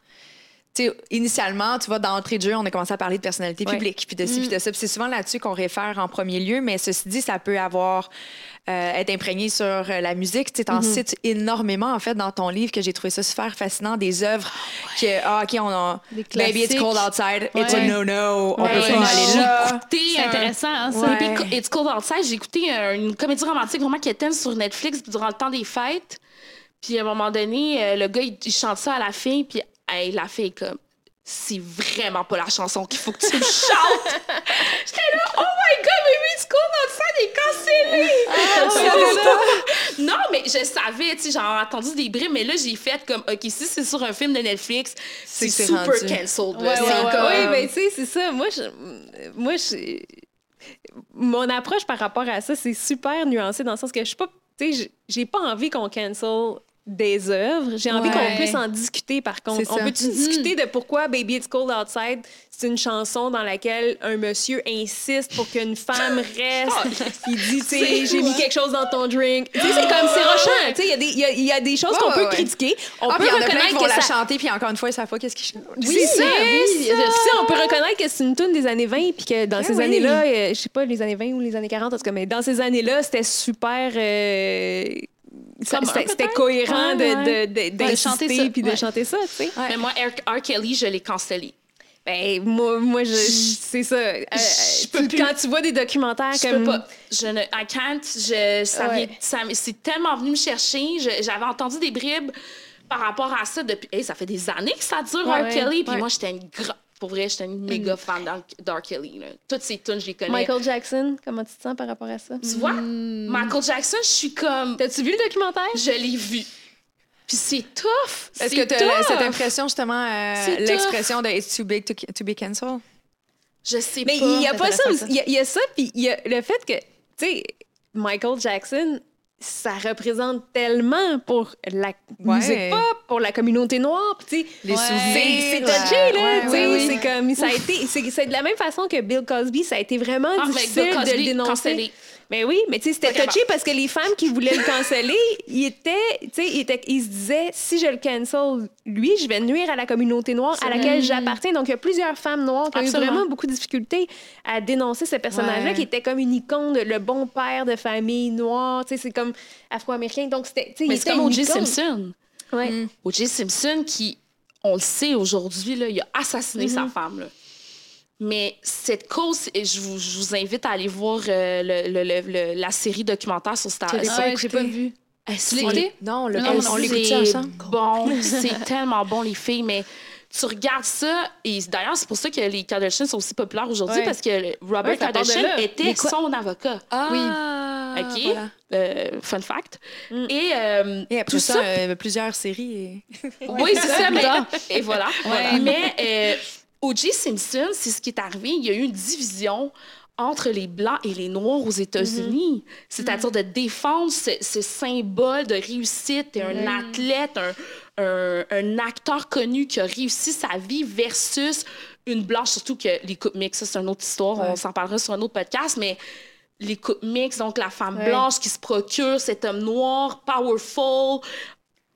Speaker 1: Tu sais, initialement, tu vois, d'entrée de jeu, on a commencé à parler de personnalité
Speaker 3: Ouais.
Speaker 1: publique, puis de ci, puis de ça. Puis c'est souvent là-dessus qu'on réfère en premier lieu. Mais ceci dit, ça peut avoir. Euh, être imprégné sur euh, la musique. Tu sais, t'en cites énormément, en fait, dans ton livre, que j'ai trouvé ça super fascinant, des œuvres que, ah, OK, on a. Baby, it's cold outside, it's a
Speaker 4: Ouais.
Speaker 1: no-no, on
Speaker 3: Ouais,
Speaker 1: peut
Speaker 3: ouais.
Speaker 1: pas aller là.
Speaker 4: C'est
Speaker 2: un-
Speaker 4: intéressant, hein, ça.
Speaker 1: Ouais.
Speaker 2: Baby It's Cold Outside, j'ai écouté euh, une comédie romantique vraiment qui était sur Netflix durant le temps des fêtes. Puis à un moment donné, euh, le gars, il, il chante ça à la fin, puis hey, la fille est comme c'est vraiment pas la chanson qu'il faut que tu me chantes. J'étais là, oh my god, Baby Cold Outside est cancellé.
Speaker 1: Ah,
Speaker 2: non, mais je savais, tu sais, j'ai entendu des bribes, mais là, j'ai fait comme, OK, si c'est sur un film de Netflix, c'est super
Speaker 1: rendu.
Speaker 2: cancelled.
Speaker 3: Ouais, ouais, ouais.
Speaker 2: comme-
Speaker 3: Oui, mais tu sais, c'est ça. Moi, je, moi je- mon approche par rapport à ça, c'est super nuancé dans le sens que je suis pas. Tu sais, j'ai pas envie qu'on cancel des œuvres. J'ai envie
Speaker 1: Ouais.
Speaker 3: qu'on puisse en discuter, par contre. On peut-tu discuter de pourquoi Baby It's Cold Outside, c'est une chanson dans laquelle un monsieur insiste pour qu'une femme reste? Il dit, tu sais, j'ai mis quelque chose dans ton drink. Tu sais, c'est comme, c'est rochant. Tu sais, il y a des- il y, a- il y a des choses
Speaker 1: Ouais,
Speaker 3: qu'on peut
Speaker 1: ouais.
Speaker 3: critiquer. On
Speaker 1: Ah,
Speaker 3: peut
Speaker 1: a
Speaker 3: reconnaître
Speaker 1: qui vont
Speaker 3: que
Speaker 1: la chanter, puis encore une fois, ils savent pas qu'est-ce qu'ils chantent.
Speaker 2: Oui,
Speaker 3: oui,
Speaker 2: c'est
Speaker 3: ça.
Speaker 2: Ça,
Speaker 3: on peut reconnaître que c'est une tune des années 20 puis que dans
Speaker 1: Ben
Speaker 3: ces
Speaker 1: oui.
Speaker 3: années-là, euh, je sais pas, les années 20 ou les années 40, en tout cas, mais dans ces années-là, c'était super... euh, C'était cohérent
Speaker 4: Ouais,
Speaker 3: de-
Speaker 4: ouais.
Speaker 3: de- de-
Speaker 4: de chanter ça,
Speaker 3: puis de
Speaker 4: ouais.
Speaker 3: chanter ça, tu sais.
Speaker 2: Mais moi, R. R. Kelly, je l'ai cancellé.
Speaker 3: Ben, moi, moi je, je- c'est ça. Euh,
Speaker 2: je
Speaker 3: tu-
Speaker 2: peux plus.
Speaker 3: Quand tu vois des documentaires
Speaker 2: Je
Speaker 3: comme...
Speaker 2: peux pas. Je ne. I can't. Je, ça c'est tellement venu me chercher. J'avais entendu des bribes par rapport à ça depuis. Hey, ça fait des années que ça dure,
Speaker 3: Ouais,
Speaker 2: R. Kelly. Puis
Speaker 3: ouais.
Speaker 2: moi, j'étais une grande. Pour vrai, j'étais une méga fan d'R. d'R. Kelly. là. Toutes ces tunes, je les connais.
Speaker 3: Michael Jackson, comment tu te sens par rapport à ça?
Speaker 2: Tu vois, Michael Jackson, je suis comme.
Speaker 3: T'as-tu vu le documentaire?
Speaker 2: Je l'ai vu. Puis c'est tough.
Speaker 1: Est-ce
Speaker 2: C'est
Speaker 1: que tu as
Speaker 2: tough.
Speaker 1: cette impression, justement, euh, l'expression de It's too big to, to be cancelled?
Speaker 2: Je sais
Speaker 3: Mais
Speaker 2: pas.
Speaker 3: il y a pas ça.
Speaker 1: intéressant,
Speaker 3: aussi.
Speaker 1: ça.
Speaker 3: Il y a- il y, a ça, puis il y a le fait que, tu sais, Michael Jackson, ça représente tellement pour la
Speaker 1: Ouais.
Speaker 3: musique pop, pour la communauté noire.
Speaker 1: Les
Speaker 4: Ouais.
Speaker 1: souvenirs.
Speaker 3: c'est touché, là.
Speaker 1: ouais.
Speaker 3: C'est comme, ça a été, c'est de la même façon que Bill Cosby, ça a été vraiment
Speaker 2: Ah,
Speaker 3: difficile
Speaker 2: Bill
Speaker 3: de le dénoncer. Mais oui, mais tu sais, c'était touché parce que les femmes qui voulaient le canceller, ils étaient, tu sais, ils, étaient- ils se disaient, si je le cancel, lui, je vais nuire à la communauté noire à laquelle j'appartiens. Donc, il y a plusieurs femmes noires qui ont eu vraiment beaucoup de difficultés à dénoncer ce personnage-là
Speaker 1: Ouais.
Speaker 3: qui était comme une icône, de- le bon père de famille noire, tu sais, c'est comme afro-américain. Donc, c'était, tu sais,
Speaker 2: c'est comme O.J. Simpson.
Speaker 3: Ouais.
Speaker 1: Mm.
Speaker 2: O.J. Simpson qui, on le sait aujourd'hui, il a assassiné sa femme. là. Mais cette cause, et je vous, je vous invite à aller voir euh, le- le- le- le- la série documentaire sur Star.
Speaker 1: Je l'ai
Speaker 2: c'est-
Speaker 1: pas
Speaker 4: Ouais, j'ai pas vu.
Speaker 2: eh,
Speaker 4: Tu
Speaker 2: c'est-
Speaker 4: l'as écouté?
Speaker 1: Non, le,
Speaker 4: Non,
Speaker 1: on l'écoute
Speaker 2: c'est
Speaker 1: ensemble.
Speaker 2: bon, c'est tellement bon les filles, mais tu regardes ça et d'ailleurs c'est pour ça que les Kardashians sont aussi populaires aujourd'hui
Speaker 3: Ouais.
Speaker 2: parce que Robert
Speaker 3: Ouais,
Speaker 2: Kardashian était son avocat.
Speaker 1: Ah,
Speaker 2: OK?
Speaker 1: voilà.
Speaker 2: Euh, fun fact.
Speaker 3: Mm.
Speaker 2: Et, euh,
Speaker 1: Et après
Speaker 2: tout
Speaker 1: ça,
Speaker 2: ça
Speaker 1: euh, plusieurs séries. Et...
Speaker 2: Oui, c'est ça, mais. Et voilà.
Speaker 4: Ouais.
Speaker 2: Mais euh, O.J. Simpson, c'est ce qui est arrivé. Il y a eu une division entre les Blancs et les Noirs aux États-Unis. C'est-à-dire de défendre ce, ce symbole de réussite et un athlète, un, un- un acteur connu qui a réussi sa vie versus une blanche, surtout que les coupes mixtes, ça, c'est une autre histoire. On s'en parlera sur un autre podcast, mais les coupes mixtes, donc la femme
Speaker 3: Ouais.
Speaker 2: blanche qui se procure cet homme noir, powerful,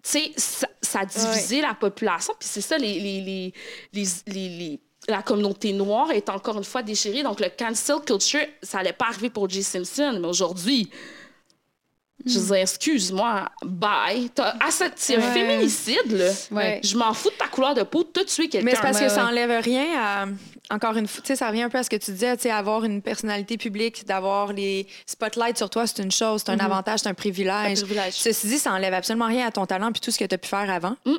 Speaker 2: tu sais, ça, ça a divisé la population. Puis c'est ça, les, les, les, les, les- les- la communauté noire est encore une fois déchirée. Donc, le cancel culture, ça n'allait pas arriver pour J. Simpson, mais aujourd'hui, je
Speaker 3: Hmm.
Speaker 2: dis, excuse-moi, bye. Ah, c'est un
Speaker 1: Ouais.
Speaker 2: féminicide, là.
Speaker 4: Ouais.
Speaker 2: Je m'en fous de ta couleur de peau, t'as tué quelqu'un.
Speaker 1: Mais c'est parce que ça enlève rien à. Encore une fois, ça revient un peu à ce que tu disais, tu avoir une personnalité publique, d'avoir les spotlights sur toi, c'est une chose, c'est un avantage, c'est un
Speaker 2: Un
Speaker 1: privilège.
Speaker 2: privilège.
Speaker 1: Ceci dit, ça enlève absolument rien à ton talent puis tout ce que tu as pu faire avant.
Speaker 2: Mm.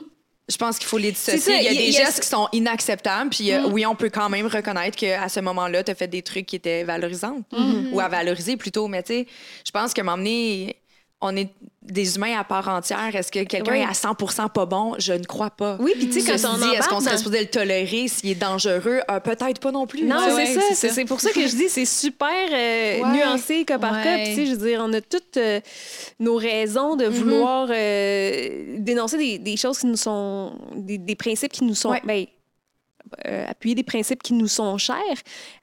Speaker 1: Je pense qu'il faut les dissocier.
Speaker 3: ça,
Speaker 1: il y a des
Speaker 3: il y a-
Speaker 1: gestes qui sont inacceptables, puis euh,
Speaker 2: Mm.
Speaker 1: oui, on peut quand même reconnaître qu'à ce moment-là, tu as fait des trucs qui étaient valorisants ou à valoriser plutôt. Mais tu sais, je pense qu'à m'emmener, on est des humains à part entière. Est-ce que quelqu'un
Speaker 3: Oui.
Speaker 1: est à 100% pas bon? Je ne crois pas.
Speaker 3: Oui, puis tu sais, quand on
Speaker 1: dit, est-ce qu'on serait supposé le tolérer s'il est dangereux? Euh, Peut-être pas non plus.
Speaker 3: Non,
Speaker 1: Ouais,
Speaker 3: c'est
Speaker 1: ouais,
Speaker 3: ça.
Speaker 1: c'est
Speaker 3: pour ça que je dis c'est super euh,
Speaker 1: Ouais.
Speaker 3: nuancé cas par cas. Puis, tu sais, je veux dire, on a toutes euh, nos raisons de vouloir euh, dénoncer des, des choses qui nous sont. des, des principes qui nous sont. Ben, euh, appuyer des principes qui nous sont chers.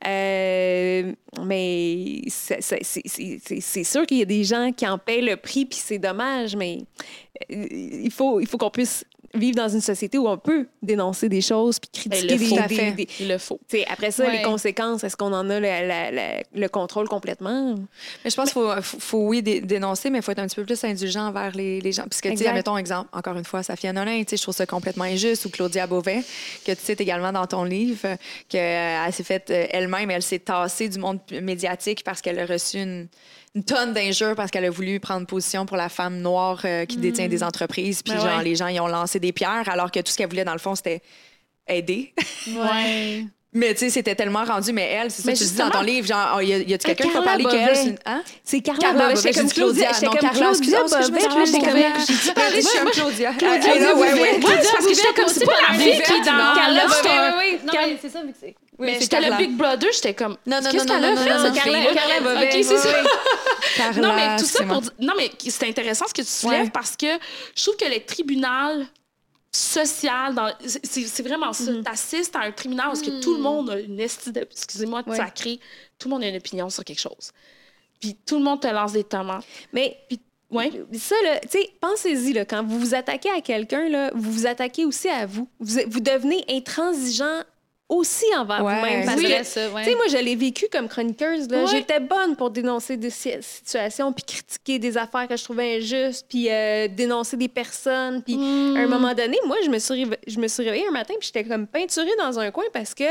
Speaker 3: Euh, mais c'est- sûr qu'il y a des gens qui en paient le prix, puis c'est dommage, mais euh, il faut, il faut qu'on puisse vivre dans une société où on peut dénoncer des choses puis critiquer des,
Speaker 2: faut.
Speaker 3: des-
Speaker 1: Tout à fait.
Speaker 3: des-
Speaker 2: Il le faut.
Speaker 3: T'sais, après ça,
Speaker 4: Ouais.
Speaker 3: les conséquences, est-ce qu'on en a le, la- la- le contrôle complètement?
Speaker 1: Mais je pense qu'il faut, faut, faut, oui, dé- dénoncer, mais il faut être un petit peu plus indulgent envers les, les gens. Parce que, tu sais, mettons exemple, encore une fois, Safia Nolin, tu sais, je trouve ça complètement injuste, ou Claudia Beauvais, que tu cites également dans ton livre, euh, qu'elle s'est faite euh, elle-même, elle s'est tassée du monde médiatique parce qu'elle a reçu une, une tonne d'injures parce qu'elle a voulu prendre position pour la femme noire euh, qui détient des entreprises. Puis,
Speaker 2: Ben
Speaker 1: genre,
Speaker 2: ouais.
Speaker 1: les gens, ils ont lancé des pierres, alors que tout ce qu'elle voulait, dans le fond, c'était aider.
Speaker 4: Ouais.
Speaker 1: mais, tu sais, c'était tellement rendu. Mais elle, c'est ça, tu dis dans ton livre, genre, oh, y a- y a-tu quelqu'un qui a
Speaker 3: Carla
Speaker 1: parlé qu'elle, c'est hein?
Speaker 3: C'est Carla,
Speaker 1: Carla.
Speaker 3: Beauvais, J'étais comme
Speaker 1: Claudia.
Speaker 3: J'étais comme
Speaker 1: Carla,
Speaker 3: Claudia comme- j'ai
Speaker 1: Allez, je suis
Speaker 3: Claudia.
Speaker 1: Claudia.
Speaker 3: Claudia
Speaker 1: ouais, ouais.
Speaker 2: Parce que j'étais comme, c'est pas la fille qui est dans-
Speaker 3: Carla oui.
Speaker 4: Non, c'est ça, vu que c'est.
Speaker 1: Oui,
Speaker 2: Mais j'étais le. Big Brother, j'étais comme.
Speaker 1: Non, non,
Speaker 2: Qu'est-ce
Speaker 1: non,
Speaker 2: qu'elle
Speaker 1: non,
Speaker 2: a
Speaker 1: non,
Speaker 2: fait,
Speaker 1: non,
Speaker 2: cette
Speaker 1: non,
Speaker 2: fille-là?
Speaker 3: Carla?
Speaker 2: OK, c'est ça. Non, mais tout ça pour dire. Non, mais c'est intéressant ce que tu soulèves parce que je trouve que le tribunal social, dans... c'est- vraiment ça. Tu assistes à un tribunal parce que tout le monde a une estime, excusez-moi de
Speaker 3: Ouais.
Speaker 2: sacré, tout le monde a une opinion sur quelque chose. Puis tout le monde te lance des tomates.
Speaker 3: Mais
Speaker 2: Ouais.
Speaker 3: ça, là, tu sais, pensez-y, quand vous vous attaquez à quelqu'un, là, vous vous attaquez aussi à vous. Vous, vous devenez intransigeant aussi envers
Speaker 1: Ouais.
Speaker 3: vous-même. Parce
Speaker 4: Oui,
Speaker 3: que. Tu sais, moi, je l'ai vécu comme chroniqueuse. là.
Speaker 2: Ouais.
Speaker 3: J'étais bonne pour dénoncer des si- situations, puis critiquer des affaires que je trouvais injustes, puis euh, dénoncer des personnes. Puis
Speaker 2: Mm.
Speaker 3: à un moment donné, moi, je me suis, je me suis réveillée un matin, puis j'étais comme peinturée dans un coin parce que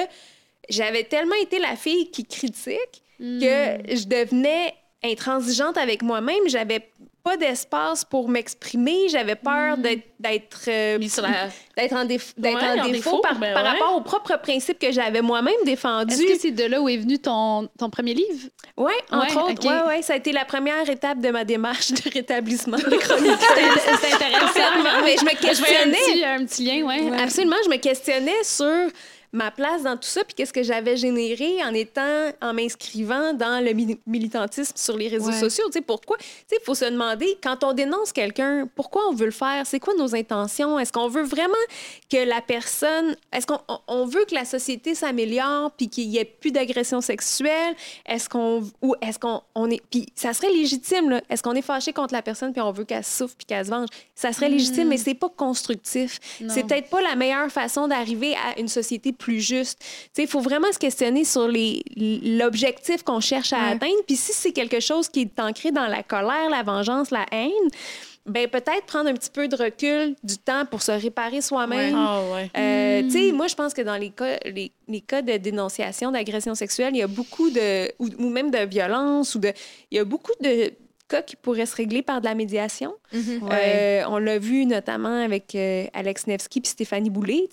Speaker 3: j'avais tellement été la fille qui critique
Speaker 4: Mm.
Speaker 3: que je devenais intransigeante avec moi-même. J'avais pas d'espace pour m'exprimer. J'avais peur d'être d'être euh, d'être en, déf- d'être
Speaker 2: Ouais,
Speaker 3: en
Speaker 2: en
Speaker 3: défaut,
Speaker 2: défaut,
Speaker 3: par,
Speaker 2: ben
Speaker 3: par
Speaker 2: ouais.
Speaker 3: rapport aux propres principes que j'avais moi-même défendus.
Speaker 4: Est-ce que c'est de là où est venu ton, ton premier livre?
Speaker 3: Oui, entre
Speaker 4: Ouais,
Speaker 3: autres.
Speaker 4: ok.
Speaker 3: Ouais, ouais, ça a été la première étape de ma démarche de rétablissement de chronique.
Speaker 4: C'est intéressant.
Speaker 3: Mais je me
Speaker 4: Je voyais un
Speaker 3: questionnais.
Speaker 4: petit, un petit lien, ouais.
Speaker 3: Absolument, je me questionnais sur ma place dans tout ça, puis qu'est-ce que j'avais généré en étant, en m'inscrivant dans le militantisme sur les réseaux sociaux? Tu sais, pourquoi? Tu sais, il faut se demander, quand on dénonce quelqu'un, pourquoi on veut le faire? C'est quoi nos intentions? Est-ce qu'on veut vraiment que la personne... Est-ce qu'on on veut que la société s'améliore puis qu'il y ait plus d'agression sexuelle? Est-ce qu'on... Ou est-ce qu'on on est... Puis ça serait légitime, là. Est-ce qu'on est fâché contre la personne puis on veut qu'elle souffre puis qu'elle se venge? Ça serait légitime, mm. mais c'est pas constructif. C'est peut-être pas la meilleure façon d'arriver à une société plus juste. Il faut vraiment se questionner sur l'objectif qu'on cherche à atteindre. Puis si c'est quelque chose qui est ancré dans la colère, la vengeance, la haine, ben peut-être prendre un petit peu de recul, du temps pour se réparer soi-même.
Speaker 2: Ah,
Speaker 3: euh, tu sais, moi, je pense que dans les cas, les, les cas de dénonciation d'agression sexuelle, il y a beaucoup de... Ou, ou, même de violence, ou de... Il y a beaucoup de cas qui pourraient se régler par de la médiation.
Speaker 1: Mhm.
Speaker 3: Euh, on l'a vu notamment avec euh, Alex Nevsky puis Stéphanie Boulay.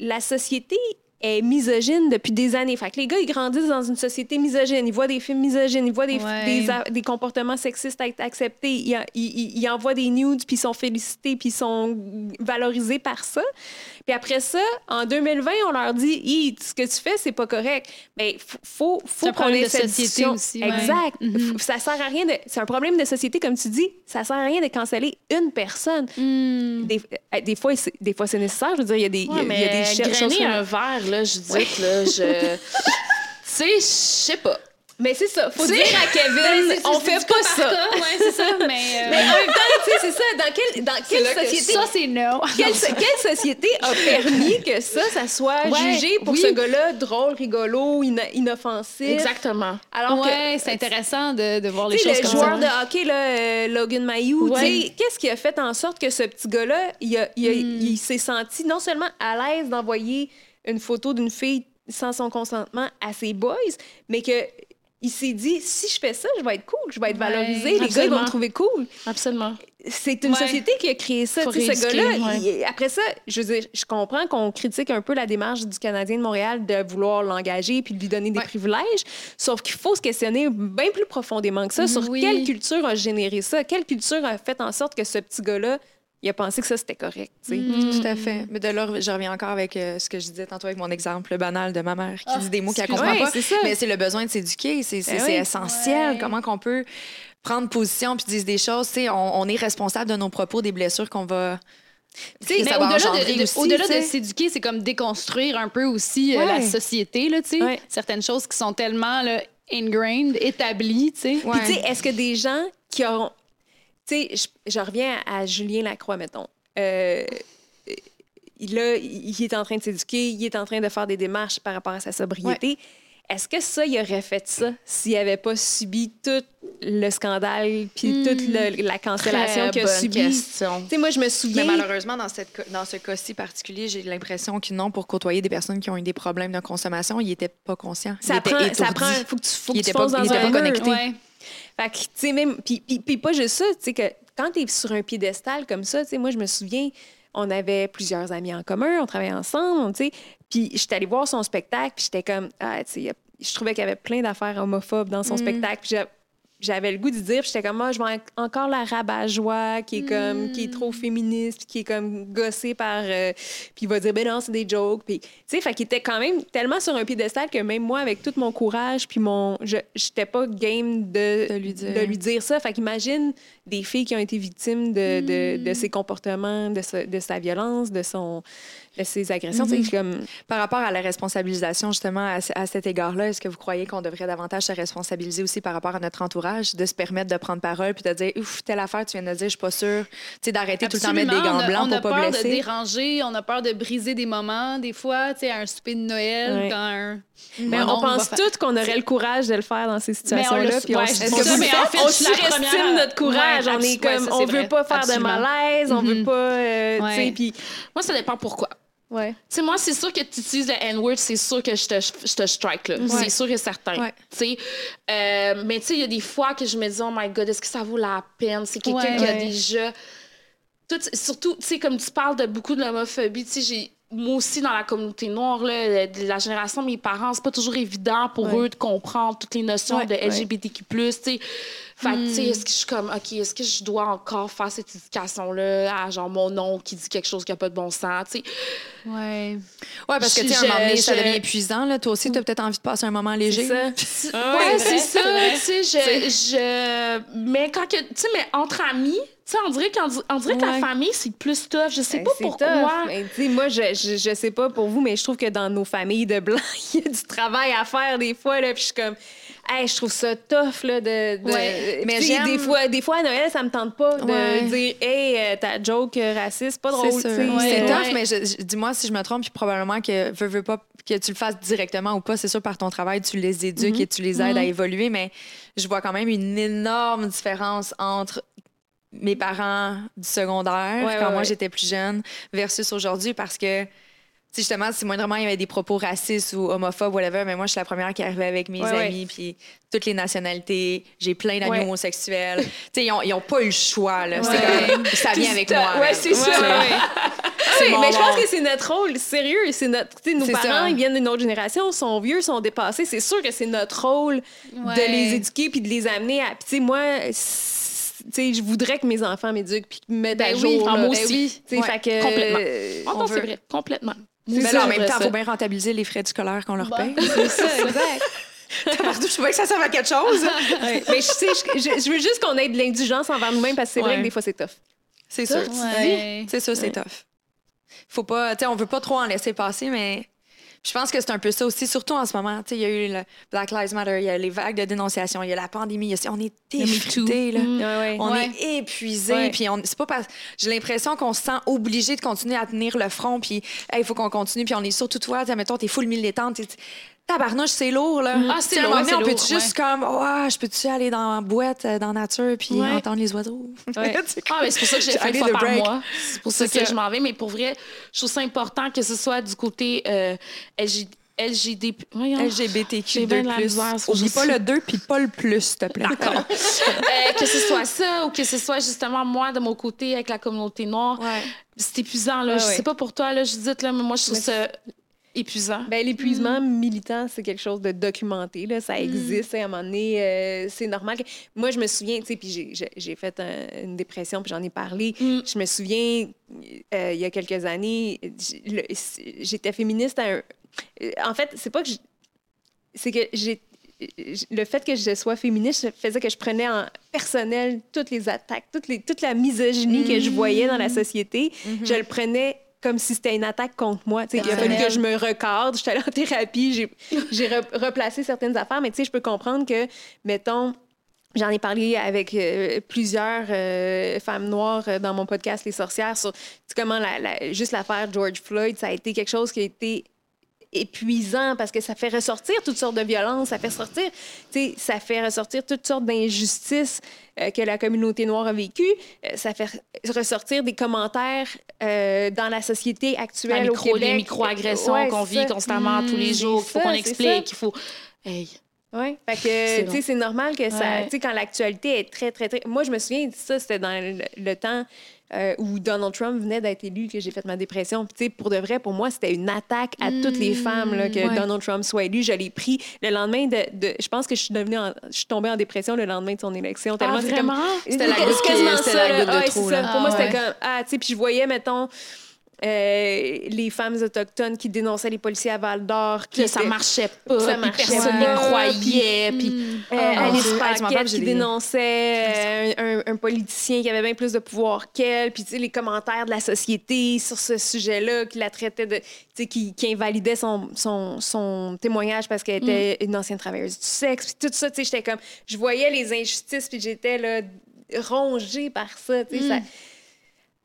Speaker 3: la société est misogyne depuis des années. Fait que les gars, ils grandissent dans une société misogyne. Ils voient des films misogynes, ils voient des, des, comportements sexistes être acceptés. Ils, ils, ils envoient des nudes, puis ils sont félicités, puis ils sont valorisés par ça. Puis après ça, en 2020, on leur dit ce que tu fais, c'est pas correct. Mais faut, faut qu'on ait cette société aussi. Exact. Mm-hmm. Ça sert à rien de. C'est un problème de société, comme tu dis. Ça sert à rien de canceller une personne.
Speaker 4: Mm.
Speaker 3: Des, euh, des, fois, des fois, c'est nécessaire. Je veux dire, il y a des.
Speaker 2: Ouais,
Speaker 3: il y a, des
Speaker 2: choses. un verre, là, je dis, là, je. tu sais, je sais pas.
Speaker 3: Mais c'est ça. Faut dire à Kevin, on fait pas ça.
Speaker 4: Oui, c'est ça. Mais,
Speaker 3: euh, mais en même temps, tu sais, c'est ça. Dans quelle, dans quelle société.
Speaker 4: Ça, c'est non.
Speaker 3: Quelle, quelle, société a permis que ça, ça soit jugé pour ce gars-là drôle, rigolo, inoffensif?
Speaker 2: Exactement.
Speaker 4: Alors ouais, c'est intéressant de, de voir les choses comme
Speaker 3: ça. Le joueur de hockey, là, euh, Logan Mayou, ouais. qu'est-ce qui a fait en sorte que ce petit gars-là, il, il, hmm. il s'est senti non seulement à l'aise d'envoyer une photo d'une fille sans son consentement à ses boys, mais que il s'est dit si je fais ça, je vais être cool, je vais être valorisé, les gars ils vont me trouver cool.
Speaker 2: Absolument.
Speaker 3: C'est une société qui a créé ça. ce gars-là, après ça, je veux dire, je comprends qu'on critique un peu la démarche du Canadien de Montréal de vouloir l'engager puis de lui donner des privilèges, sauf qu'il faut se questionner bien plus profondément que ça sur quelle culture a généré ça, quelle culture a fait en sorte que ce petit gars-là il a pensé que ça, c'était correct.
Speaker 1: Mm. Tout à fait. Mais de là, je reviens encore avec euh, ce que je disais tantôt avec mon exemple banal de ma mère qui ah, dit des mots qu'elle comprend pas. Mais c'est le besoin de s'éduquer. C'est ben essentiel. Comment qu'on peut prendre position puis dire des choses. On, on est responsable de nos propos, des blessures qu'on va
Speaker 4: mais au-delà de, s'éduquer, c'est comme déconstruire un peu aussi euh, la société, là, certaines choses qui sont tellement là, ingrained, établies.
Speaker 3: Puis, est-ce que des gens qui ont tu sais, je, reviens à Julien Lacroix, mettons. Euh, là, il est en train de s'éduquer, il est en train de faire des démarches par rapport à sa sobriété. Est-ce que ça, il aurait fait ça s'il n'avait pas subi tout le scandale puis toute hmm. la cancellation qu'il a subi? sais, moi, je me souviens...
Speaker 1: Mais malheureusement, dans, cette, dans ce cas-ci particulier, j'ai l'impression que non, pour côtoyer des personnes qui ont eu des problèmes de consommation, il n'était pas conscient.
Speaker 3: Ça, prend, ça prend... faut que tu, faut que tu pas, dans il un pas connecté. Fait que, tu sais, même. Puis, puis, pas juste ça, tu sais, que quand tu es sur un piédestal comme ça, tu sais, moi, je me souviens, on avait plusieurs amis en commun, on travaillait ensemble, tu sais. Puis j'étais allée voir son spectacle, puis j'étais comme, ah, tu sais, je trouvais qu'il y avait plein d'affaires homophobes dans son mm. spectacle. Puis j'avais le goût de dire, j'étais comme moi, je vois encore la rabat-joie qui est comme qui est trop mm. féministe, qui est comme gossée par euh, puis il va dire ben non, c'est des jokes puis tu sais fait qu'il était quand même tellement sur un piédestal que même moi avec tout mon courage puis mon je j'étais pas game de, de, lui dire. de lui dire ça, fait qu'imagine des filles qui ont été victimes de, de, de mm. ses comportements, de, de sa violence, de son ces agressions. Mm-hmm. comme...
Speaker 1: Par rapport à la responsabilisation, justement, à, cet égard-là, est-ce que vous croyez qu'on devrait davantage se responsabiliser aussi par rapport à notre entourage, de se permettre de prendre parole puis de dire, ouf, telle affaire, tu viens de dire, je suis pas sûre, d'arrêter tout le temps mettre des gants blancs pour pas blesser.
Speaker 4: On a peur de déranger, on a peur de briser des moments, des fois, tu sais, à un souper de Noël, quand un...
Speaker 3: Mais on, pense toutes qu'on aurait le courage de le faire dans ces situations-là. Puis on,
Speaker 4: est-ce que mais en fait,
Speaker 3: on surestime notre courage. on est comme, on veut pas faire de malaise, on veut mm-hmm. pas, euh, puis
Speaker 2: moi ça dépend pourquoi.
Speaker 3: Ouais. Tu
Speaker 2: sais, moi, c'est sûr que tu utilises le N-word, c'est sûr que je te, je te strike, là. C'est sûr et certain. Ouais. Tu sais, euh, mais tu sais, il y a des fois que je me dis, oh my God, est-ce que ça vaut la peine? C'est quelqu'un qui a déjà. Tout, surtout, tu sais, comme tu parles de beaucoup de l'homophobie, tu sais, j'ai. Moi aussi, dans la communauté noire, là, de la génération de mes parents, c'est pas toujours évident pour eux de comprendre toutes les notions de LGBTQ. Tu sais, Fait que, tu sais, est-ce que je suis comme, OK, est-ce que je dois encore faire cette éducation-là à genre mon oncle qui dit quelque chose qui n'a pas de bon sens, tu sais?
Speaker 4: Ouais.
Speaker 1: Ouais, parce que, tu sais, à un moment donné, ça devient épuisant. Là. Toi aussi, tu as peut-être envie de passer un moment léger.
Speaker 3: C'est ça.
Speaker 2: Ouais,
Speaker 3: c'est
Speaker 2: ça. Tu sais, je, je. Mais quand que. Tu sais, mais entre amis, sais, on dirait, qu'en- on dirait que
Speaker 1: Ouais.
Speaker 2: la famille, c'est plus tough. Je sais
Speaker 3: Ben,
Speaker 2: pas pourquoi.
Speaker 3: moi, je, je, je sais pas pour vous, mais je trouve que dans nos familles de blancs, il y a du travail à faire des fois. Là, puis je suis comme, hey, je trouve ça tough. Là, de, de-
Speaker 1: Ouais, mais
Speaker 3: des fois, des fois, à Noël, ça me tente pas de
Speaker 1: Ouais.
Speaker 3: dire, hey, euh, ta joke raciste, pas drôle.
Speaker 1: C'est tough, mais dis-moi si je me trompe, puis probablement que veux, veux pas que tu le fasses directement ou pas, c'est sûr par ton travail, tu les éduques et tu les aides à évoluer, mais je vois quand même une énorme différence entre mes parents du secondaire,
Speaker 3: Ouais,
Speaker 1: quand
Speaker 3: ouais,
Speaker 1: moi
Speaker 3: ouais.
Speaker 1: j'étais plus jeune, versus aujourd'hui, parce que tu sais, justement, si moindrement il y avait des propos racistes ou homophobes, whatever, mais moi, je suis la première qui arrivait avec mes amis, puis toutes les nationalités. J'ai plein d'amis homosexuels. tu sais, ils ont, ils ont pas eu le choix, là. Comme, ça vient avec moi.
Speaker 3: Ouais, c'est ça. Oui, mais je pense que c'est notre rôle, sérieux. C'est notre, tu sais, nos parents,
Speaker 1: ça.
Speaker 3: ils viennent d'une autre génération, sont vieux, sont dépassés. C'est sûr que c'est notre rôle
Speaker 4: Ouais.
Speaker 3: de les éduquer puis de les amener à. Puis, tu sais, moi, je voudrais que mes enfants m'éduquent puis me mettent
Speaker 4: Ben
Speaker 3: à
Speaker 4: oui,
Speaker 3: jour. là.
Speaker 4: moi
Speaker 3: Ben
Speaker 4: aussi.
Speaker 3: oui.
Speaker 1: Ouais,
Speaker 3: fait que,
Speaker 2: complètement.
Speaker 3: euh,
Speaker 1: on
Speaker 2: c'est vrai, complètement.
Speaker 1: Mais en même temps, il faut bien rentabiliser les frais du scolaire qu'on leur paye.
Speaker 4: C'est ça, exact.
Speaker 1: je trouvais que ça servait à quelque chose.
Speaker 3: ouais. Mais je, sais, je, je- je veux juste qu'on ait de l'indulgence envers nous-mêmes parce que c'est vrai que des fois, c'est tough.
Speaker 1: C'est sûr.
Speaker 4: Ouais.
Speaker 1: C'est sûr, c'est tough. Faut pas, tu sais, on veut pas trop en laisser passer, mais je pense que c'est un peu ça aussi, surtout en ce moment. Tu sais, il y a eu le Black Lives Matter, il y a les vagues de dénonciation, il y a la pandémie, a- on est.
Speaker 3: Ouais, ouais.
Speaker 1: On
Speaker 4: Ouais.
Speaker 1: est épuisé, puis on c'est pas parce j'ai l'impression qu'on se sent obligé de continuer à tenir le front, puis il faut qu'on continue, puis on est surtout toi, mettons, t'es full militante, t'es- tabarnouche, c'est lourd là.
Speaker 2: Ah,
Speaker 1: Tu
Speaker 2: c'est lourd,
Speaker 1: on peut juste comme, ouais, je peux-tu aller dans la boîte, euh, dans la nature, puis entendre les oiseaux?
Speaker 3: Ouais.
Speaker 2: Ah, mais c'est pour ça que j'ai fait une fois par mois. C'est pour ça que je m'en vais. Mais pour vrai, je trouve ça important que ce soit du côté euh, LG, LGD. Voyons.
Speaker 1: LGBTQ
Speaker 2: J'ai bien
Speaker 1: 2+.
Speaker 2: de la misère, faut
Speaker 1: Oublie
Speaker 2: juste-
Speaker 1: pas le 2 puis pas le plus, s'il te plaît.
Speaker 2: D'accord. Euh, que ce soit ça ou que ce soit justement moi de mon côté avec la communauté noire.
Speaker 1: Ouais.
Speaker 2: C'est épuisant. Là.
Speaker 3: Ouais,
Speaker 2: je
Speaker 3: ouais.
Speaker 2: sais pas pour toi, là, Judith, là, mais moi, je trouve
Speaker 3: Mais
Speaker 2: ça épuisant.
Speaker 3: Ben, l'épuisement militant, c'est quelque chose de documenté. Là. Ça existe. À un moment donné, euh, c'est normal. que- Moi, je me souviens, tu sais, puis j'ai- fait un- une dépression, puis j'en ai parlé.
Speaker 2: Mm.
Speaker 3: Je me souviens, euh, il y a quelques années, j'étais féministe à un... En fait, c'est pas que... je- C'est que j'ai... Le fait que je sois féministe faisait que je prenais en personnel toutes les attaques, toutes les, toute la misogynie que je voyais dans la société. Je le prenais comme si c'était une attaque contre moi. Il a fallu que je me recadre. J'étais allée en thérapie, j'ai, j'ai re- replacé certaines affaires, mais tu sais, je peux comprendre que, mettons, J'en ai parlé avec euh, plusieurs euh, femmes noires euh, dans mon podcast Les Sorcières sur comment la, la- juste l'affaire George Floyd, ça a été quelque chose qui a été épuisant parce que ça fait ressortir toutes sortes de violences, ça fait sortir, ça fait ressortir toutes sortes d'injustices euh, que la communauté noire a vécues, Euh, ça fait ressortir des commentaires euh, dans la société
Speaker 2: La
Speaker 3: actuelle
Speaker 2: micro-
Speaker 3: au Québec.
Speaker 2: les micro-agressions
Speaker 3: Ouais,
Speaker 2: qu'on vit constamment tous les
Speaker 3: c'est
Speaker 2: jours, qu'il faut qu'on explique, qu'il faut. Hey.
Speaker 3: Oui, fait que, tu sais, c'est normal que ça,
Speaker 2: Ouais.
Speaker 3: tu sais, quand l'actualité est très, très, très... Moi, je me souviens, ça, c'était dans le, le temps euh, où Donald Trump venait d'être élu que j'ai fait ma dépression. Puis, pour de vrai, pour moi, c'était une attaque à toutes les femmes, là, que
Speaker 1: ouais.
Speaker 3: Donald Trump soit élu. Je l'ai pris le lendemain de... de- je pense que je suis devenue en- je suis tombée en dépression le lendemain de son élection. Tellement
Speaker 2: Ah,
Speaker 3: c'est comme...
Speaker 2: vraiment?
Speaker 1: C'était la goutte c'était
Speaker 3: là.
Speaker 1: goutte de trop,
Speaker 3: ça. Pour moi,
Speaker 4: Ah,
Speaker 3: c'était
Speaker 4: ouais.
Speaker 3: comme... Ah, tu sais, puis je voyais, mettons... euh, les femmes autochtones qui dénonçaient les policiers à Val d'Or.
Speaker 2: Là, ça marchait pas.
Speaker 3: Ça marchait
Speaker 2: personne n'y croyait. Puis,
Speaker 3: Euh,
Speaker 1: Oh,
Speaker 3: Alice
Speaker 1: m'en parles,
Speaker 3: Paquette qui
Speaker 1: des-
Speaker 3: dénonçait euh, un, politicien qui avait bien plus de pouvoir qu'elle, puis les commentaires de la société sur ce sujet-là, qui la traitait de, qui, qui invalidait son, son, son témoignage parce qu'elle était une ancienne travailleuse du sexe, puis tout ça, j'étais comme, je voyais les injustices, puis j'étais là rongée par ça, ça-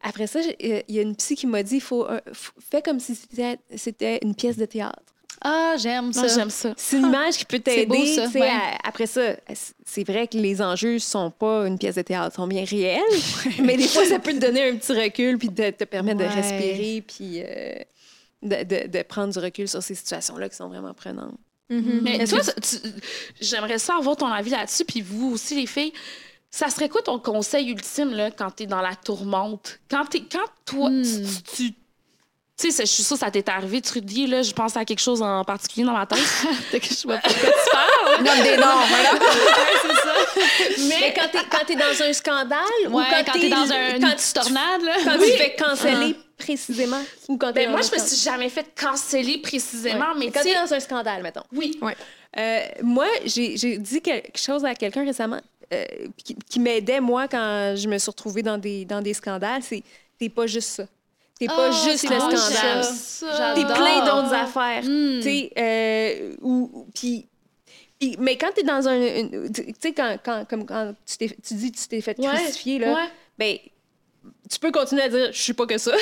Speaker 3: Après ça, euh, il y a une psy qui m'a dit, faut, faut- fais comme si c'était- une pièce de théâtre.
Speaker 4: Ah, j'aime ça.
Speaker 2: moi, j'aime ça.
Speaker 3: C'est une image qui peut
Speaker 4: C'est beau,
Speaker 3: t'aider.
Speaker 4: ça, ouais.
Speaker 3: Après ça, c'est vrai que les enjeux sont pas une pièce de théâtre, sont bien réels, mais des fois, ça peut te donner un petit recul puis de te permettre
Speaker 4: Ouais.
Speaker 3: de respirer puis euh, de, de- de prendre du recul sur ces situations-là qui sont vraiment prenantes.
Speaker 2: Mais
Speaker 1: Est-ce
Speaker 2: toi, j'aimerais ça avoir ton avis là-dessus, puis vous aussi, les filles. Ça serait quoi ton conseil ultime là, quand tu es dans la tourmente? Quand, t'es- quand toi,
Speaker 4: Hmm.
Speaker 2: tu. tu- tu sais, je suis sûre que ça t'est arrivé, Trudy, là, je pense à quelque chose en particulier dans ma tête.
Speaker 4: Que je vois pas de quoi tu parles.
Speaker 1: Nomme des noms, voilà.
Speaker 4: c'est ça.
Speaker 3: Mais quand t'es, quand t'es dans un scandale ou
Speaker 4: Ouais,
Speaker 3: quand,
Speaker 4: quand t'es dans un, une
Speaker 3: quand,
Speaker 4: petite tornade, là.
Speaker 3: quand tu te fais canceller précisément ou quand t'es
Speaker 2: Ben, moi, je me suis jamais fait canceller précisément, mais
Speaker 3: quand
Speaker 2: tu
Speaker 3: t'es
Speaker 2: sais,
Speaker 3: dans un scandale, mettons.
Speaker 2: oui.
Speaker 3: Euh, moi, j'ai j'ai dit quelque chose à quelqu'un récemment euh, qui, qui m'aidait, moi, quand je me suis retrouvée dans des, dans des scandales, c'est t'es pas juste ça. T'es pas
Speaker 4: Oh,
Speaker 3: juste le scandale. T'es plein d'autres affaires.
Speaker 4: Mm.
Speaker 3: Euh, ou- puis- mais quand t'es dans un... Tu sais, quand, quand, comme quand tu, tu dis que tu t'es fait
Speaker 2: Ouais,
Speaker 3: crucifier, là,
Speaker 2: ouais.
Speaker 3: ben, tu peux continuer à dire je suis pas que ça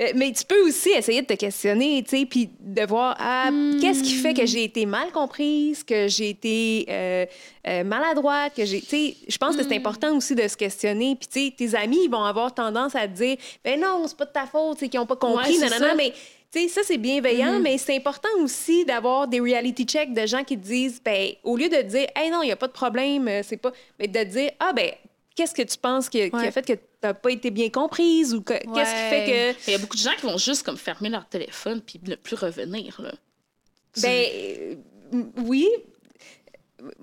Speaker 3: Euh, mais tu peux aussi essayer de te questionner tu sais puis de voir ah, qu'est-ce qui fait que j'ai été mal comprise que j'ai été euh, euh, maladroite que j'ai tu sais je pense que c'est important aussi de se questionner puis tu sais tes amis ils vont avoir tendance à te dire ben non c'est pas de ta faute c'est qu'ils ont pas compris
Speaker 2: Ouais,
Speaker 3: nanana,
Speaker 2: ça.
Speaker 3: mais tu sais, ça, c'est bienveillant, mais c'est important aussi d'avoir des reality checks de gens qui te disent, ben, au lieu de dire, hey, non, il n'y a pas de problème, c'est pas. Mais de dire, ah, ben, qu'est-ce que tu penses qui a, qui a
Speaker 1: Ouais.
Speaker 3: fait que tu n'as pas été bien comprise ou que- qu'est-ce qui fait
Speaker 2: Il y a beaucoup de gens qui vont juste comme fermer leur téléphone puis ne plus revenir. Là.
Speaker 3: que. Ben, oui.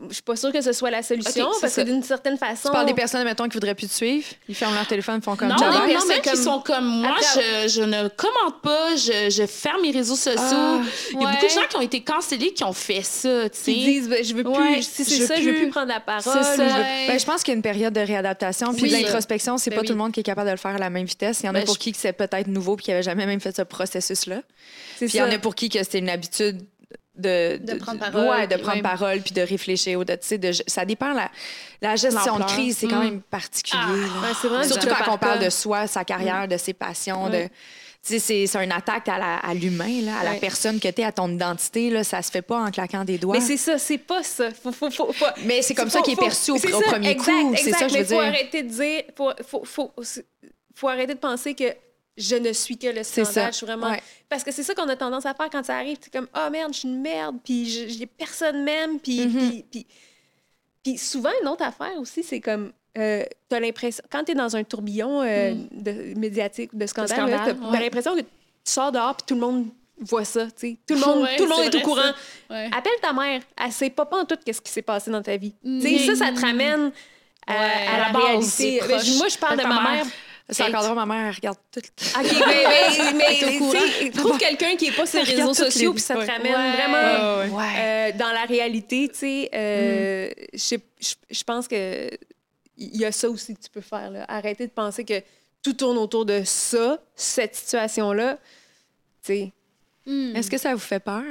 Speaker 3: Je suis pas sûre que ce soit la solution parce
Speaker 2: ça.
Speaker 3: que d'une certaine façon.
Speaker 1: Tu parles des personnes, mettons, qui voudraient plus te suivre. Ils ferment leur téléphone, font comme
Speaker 2: Non,
Speaker 1: Ciao,
Speaker 2: des personnes qui sont comme moi,
Speaker 3: Après-
Speaker 2: je, je ne commente pas, je, je ferme mes réseaux sociaux.
Speaker 1: Ah,
Speaker 2: Il y a
Speaker 4: ouais.
Speaker 2: beaucoup de gens qui ont été cancellés qui ont fait ça, tu sais.
Speaker 3: Qui disent, ben, je veux plus.
Speaker 2: Ouais,
Speaker 3: si c'est
Speaker 2: veux
Speaker 3: ça, je veux
Speaker 2: plus.
Speaker 3: plus prendre la parole.
Speaker 2: C'est ça.
Speaker 3: je veux-
Speaker 4: Ouais.
Speaker 1: Ben, je pense qu'il y a une période de réadaptation puis
Speaker 2: Oui.
Speaker 1: de l'introspection. C'est
Speaker 3: Ben
Speaker 1: pas
Speaker 3: oui.
Speaker 1: tout le monde qui est capable de le faire à la même vitesse. Il y en a
Speaker 2: Ben,
Speaker 1: pour
Speaker 2: je-
Speaker 1: qui que c'est peut-être nouveau puis qui n'avait jamais même fait ce processus-là.
Speaker 3: C'est
Speaker 1: Puis il y en a pour qui que c'était une habitude de,
Speaker 4: De prendre parole,
Speaker 1: ouais, de
Speaker 4: puis
Speaker 1: prendre
Speaker 4: ouais.
Speaker 1: parole puis de réfléchir. De, tu sais, de, ça dépend. La, la gestion de crise, c'est quand
Speaker 2: Mm.
Speaker 1: même particulier.
Speaker 4: Ah.
Speaker 3: Ouais, c'est
Speaker 1: Surtout quand on parle de soi, sa carrière, de ses passions, de.
Speaker 3: Ouais.
Speaker 1: Tu sais, c'est c'est une attaque à à l'humain, là, à la personne que tu es, à ton identité. Là, ça se fait pas en claquant des doigts.
Speaker 3: Mais c'est ça, c'est pas ça. Faut, faut, faut, faut-
Speaker 1: Mais c'est comme
Speaker 3: Faut-
Speaker 1: ça qu'il est
Speaker 3: faut-
Speaker 1: perçu au,
Speaker 3: c'est
Speaker 1: au
Speaker 3: ça,
Speaker 1: premier
Speaker 3: exact,
Speaker 1: coup. C'est ça que je
Speaker 3: mais
Speaker 1: veux
Speaker 3: faut
Speaker 1: dire.
Speaker 3: arrêter de dire, faut, faut, faut, faut arrêter de penser que je ne suis que le scandale. Je suis vraiment.
Speaker 1: Ouais.
Speaker 3: Parce que c'est ça qu'on a tendance à faire quand ça arrive. C'est comme, oh merde, je suis une merde, puis je- j'ai personne même, puis,
Speaker 1: Mhm.
Speaker 3: puis, puis, puis souvent, une autre affaire aussi, c'est comme, euh, t'as l'impression, quand t'es dans un tourbillon euh, de, médiatique, de scandale, t'as
Speaker 2: ouais.
Speaker 3: l'impression que tu sors dehors, puis tout le monde voit ça, tu sais. Tout le monde,
Speaker 4: Ouais,
Speaker 3: tout le monde est au courant. Appelle ta mère. Elle sait pas en tout qu'est-ce qui s'est passé dans ta vie.
Speaker 4: Mm.
Speaker 3: Tu sais, ça, ça te ramène à, la,
Speaker 2: la
Speaker 3: réalité. Ben. Moi, je parle de ma
Speaker 2: mère.
Speaker 3: mère.
Speaker 1: C'est encore drôle, ma mère, elle regarde tout.
Speaker 3: OK, mais, mais, mais trouve quelqu'un qui est pas sur les réseaux sociaux, puis ça te ramène
Speaker 4: Ouais.
Speaker 3: vraiment
Speaker 1: Ouais.
Speaker 3: euh, dans la réalité. Tu sais, euh, je sais- je je pense que il y a ça aussi que tu peux faire. Là. Arrêter de penser que tout tourne autour de ça, cette situation-là. Tu sais,
Speaker 4: Hmm.
Speaker 1: Est-ce que ça vous fait peur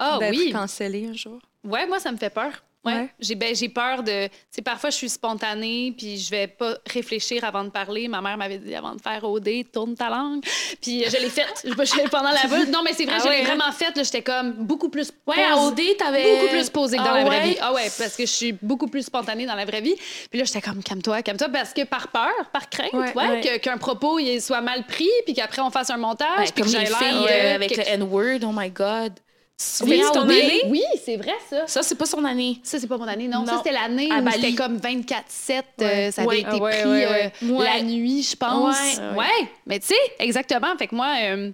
Speaker 4: Ah
Speaker 1: d'être
Speaker 4: oui.
Speaker 1: cancellé un jour?
Speaker 4: Ouais, moi, ça me fait peur. Ouais.
Speaker 1: Ouais.
Speaker 4: J'ai ben, peur de. Tu sais, parfois, je suis spontanée, puis je vais pas réfléchir avant de parler. Ma mère m'avait dit avant de faire OD, tourne ta langue. Puis je l'ai faite. Pendant la bulle. Non, mais c'est vrai,
Speaker 3: Ah
Speaker 4: je l'ai
Speaker 3: ouais, hein?
Speaker 4: vraiment faite. là. J'étais comme beaucoup plus.
Speaker 2: Ouais,
Speaker 4: pose-
Speaker 2: à OD, t'avais.
Speaker 4: Beaucoup plus posée que dans
Speaker 2: Ah
Speaker 4: la vraie
Speaker 2: ouais?
Speaker 4: vie. Ah ouais, parce que je suis beaucoup plus spontanée dans la vraie vie. Puis là, j'étais comme, calme-toi, calme-toi, parce que par peur, par crainte,
Speaker 1: Ouais,
Speaker 4: qu'un propos il soit mal pris, puis qu'après on fasse un montage, puis que j'ai l'air
Speaker 2: euh, avec
Speaker 4: que-
Speaker 2: le N-word, oh my God.
Speaker 4: Oui, c'est ton
Speaker 2: oui,
Speaker 4: année? Oui, c'est vrai, ça.
Speaker 2: Ça, c'est pas son année.
Speaker 4: Ça, c'est pas mon année, non. Ça, c'était l'année où c'était comme 24-7. euh, ça avait
Speaker 2: Ouais.
Speaker 4: été
Speaker 3: ouais,
Speaker 4: pris
Speaker 3: ouais, ouais.
Speaker 4: euh,
Speaker 2: Ouais.
Speaker 4: la nuit, je pense.
Speaker 2: Ouais.
Speaker 4: Mais tu sais, exactement. Fait que moi, euh,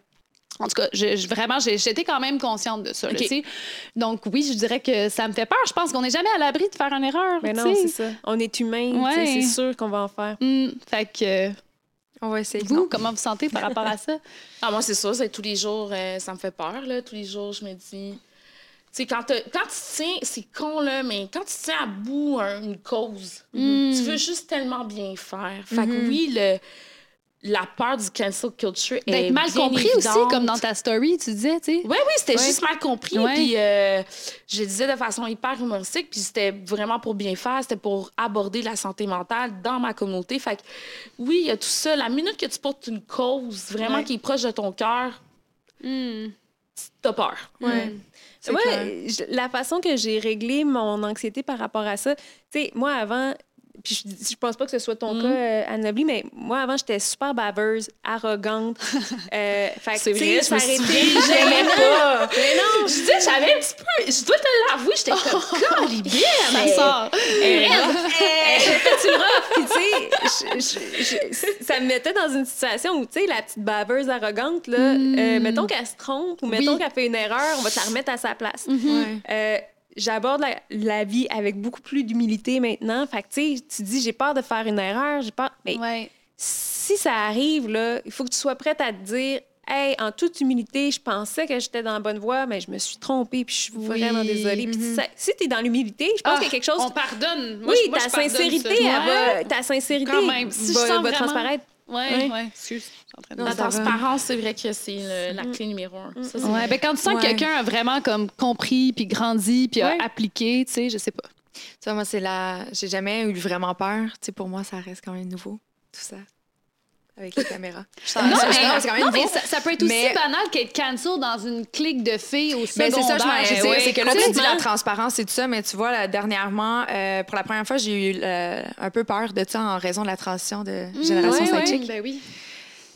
Speaker 4: en tout cas, je, je- vraiment, j'ai- j'étais quand même consciente de ça. là. Donc, oui, je dirais que ça me fait peur. Je pense qu'on n'est jamais à l'abri de faire une erreur.
Speaker 3: mais
Speaker 4: tu
Speaker 3: non,
Speaker 4: sais.
Speaker 3: c'est ça. On est humain. C'est sûr qu'on va en faire.
Speaker 4: Hum, fait que, euh,
Speaker 1: On va essayer.
Speaker 4: vous,
Speaker 1: Non.
Speaker 4: comment vous sentez par rapport à ça?
Speaker 2: Ah, moi, c'est ça. C'est tous les jours, euh, ça me fait peur. Là. Tous les jours, je me dis. Tu sais, quand, tu tiens, c'est con, là, mais quand tu tiens à bout un- une cause,
Speaker 4: Mm.
Speaker 2: tu veux juste tellement bien faire. Fait que
Speaker 1: Mhm.
Speaker 2: oui, le, la peur du cancel culture est
Speaker 4: D'être mal
Speaker 2: bien
Speaker 4: compris aussi,
Speaker 2: évidente.
Speaker 4: comme dans ta story, tu disais, tu sais.
Speaker 2: Oui, oui, c'était
Speaker 4: Ouais.
Speaker 2: juste mal compris.
Speaker 4: Ouais.
Speaker 2: Puis euh, je le disais de façon hyper humoristique, puis c'était vraiment pour bien faire, c'était pour aborder la santé mentale dans ma communauté. Fait que oui, il y a tout ça. La minute que tu portes une cause vraiment
Speaker 4: Ouais.
Speaker 2: qui est proche de ton cœur,
Speaker 4: Hum.
Speaker 2: t'as peur.
Speaker 1: Ouais. C'est
Speaker 3: Ouais, je- la façon que j'ai réglé mon anxiété par rapport à ça, tu sais, moi avant, puis je, je pense pas que ce soit ton
Speaker 2: Mhm.
Speaker 3: cas, euh, mais moi avant, j'étais super baveuse, arrogante. euh,
Speaker 2: C'est vrai, je me souviens, j'aimais pas.
Speaker 3: Mais non,
Speaker 2: Je dis, j'avais un petit peu, je dois te l'avouer, j'étais comme,
Speaker 4: sort.
Speaker 3: tu le rough. Puis, tu sais, ça me mettait dans une situation où, tu sais, la petite baveuse arrogante, là, euh, mettons qu'elle se trompe ou mettons
Speaker 4: Oui.
Speaker 3: qu'elle fait une erreur, on va te la remettre à sa place.
Speaker 1: Ouais.
Speaker 3: J'aborde la, la vie avec beaucoup plus d'humilité maintenant. Fait que, tu sais, tu dis, j'ai peur de faire une erreur, j'ai peur. Mais
Speaker 4: Ouais.
Speaker 3: si ça arrive, là, il faut que tu sois prête à te dire, hey, en toute humilité, je pensais que j'étais dans la bonne voie, mais je me suis trompée, puis je suis vraiment désolée. Puis
Speaker 1: Mhm.
Speaker 3: ça- si tu es dans l'humilité, je pense
Speaker 4: Ah,
Speaker 3: qu'il y a quelque chose.
Speaker 4: On pardonne. Moi,
Speaker 3: oui,
Speaker 4: je- moi,
Speaker 3: ta
Speaker 4: je pardonne
Speaker 3: sincérité,
Speaker 4: ça.
Speaker 3: elle va- ta sincérité
Speaker 4: même. Si je
Speaker 3: va,
Speaker 4: sens
Speaker 3: va
Speaker 4: vraiment-
Speaker 3: transparaître.
Speaker 4: Ouais,
Speaker 3: Ouais.
Speaker 4: ouais. Excuse. je suis en train de-
Speaker 1: Non,
Speaker 2: La transparence, c'est vrai que c'est le- la clé numéro un. Ça, c'est
Speaker 4: Ouais,
Speaker 2: vrai.
Speaker 4: ben quand tu sens
Speaker 1: Ouais.
Speaker 4: que quelqu'un a vraiment comme compris puis grandi puis
Speaker 3: Ouais.
Speaker 4: a appliqué, tu sais, je sais pas.
Speaker 1: Tu vois, moi, c'est la. J'ai jamais eu vraiment peur. Tu sais, pour moi, ça reste quand même nouveau, tout ça. Avec les caméras.
Speaker 4: Non,
Speaker 1: mais- c'est quand même
Speaker 4: non, mais ça, ça peut être aussi
Speaker 1: Mais-
Speaker 4: banal qu'être cancel dans une clique de filles au secondaire.
Speaker 1: c'est ça, je m'en- sais,
Speaker 4: Ouais,
Speaker 1: c'est que là, tu dis la transparence et tout ça, mais tu vois, là, dernièrement, euh, pour la première fois, j'ai eu euh, un peu peur de ça en raison de la transition de génération
Speaker 4: Ouais, ouais,
Speaker 1: sidechick.
Speaker 4: Ben oui.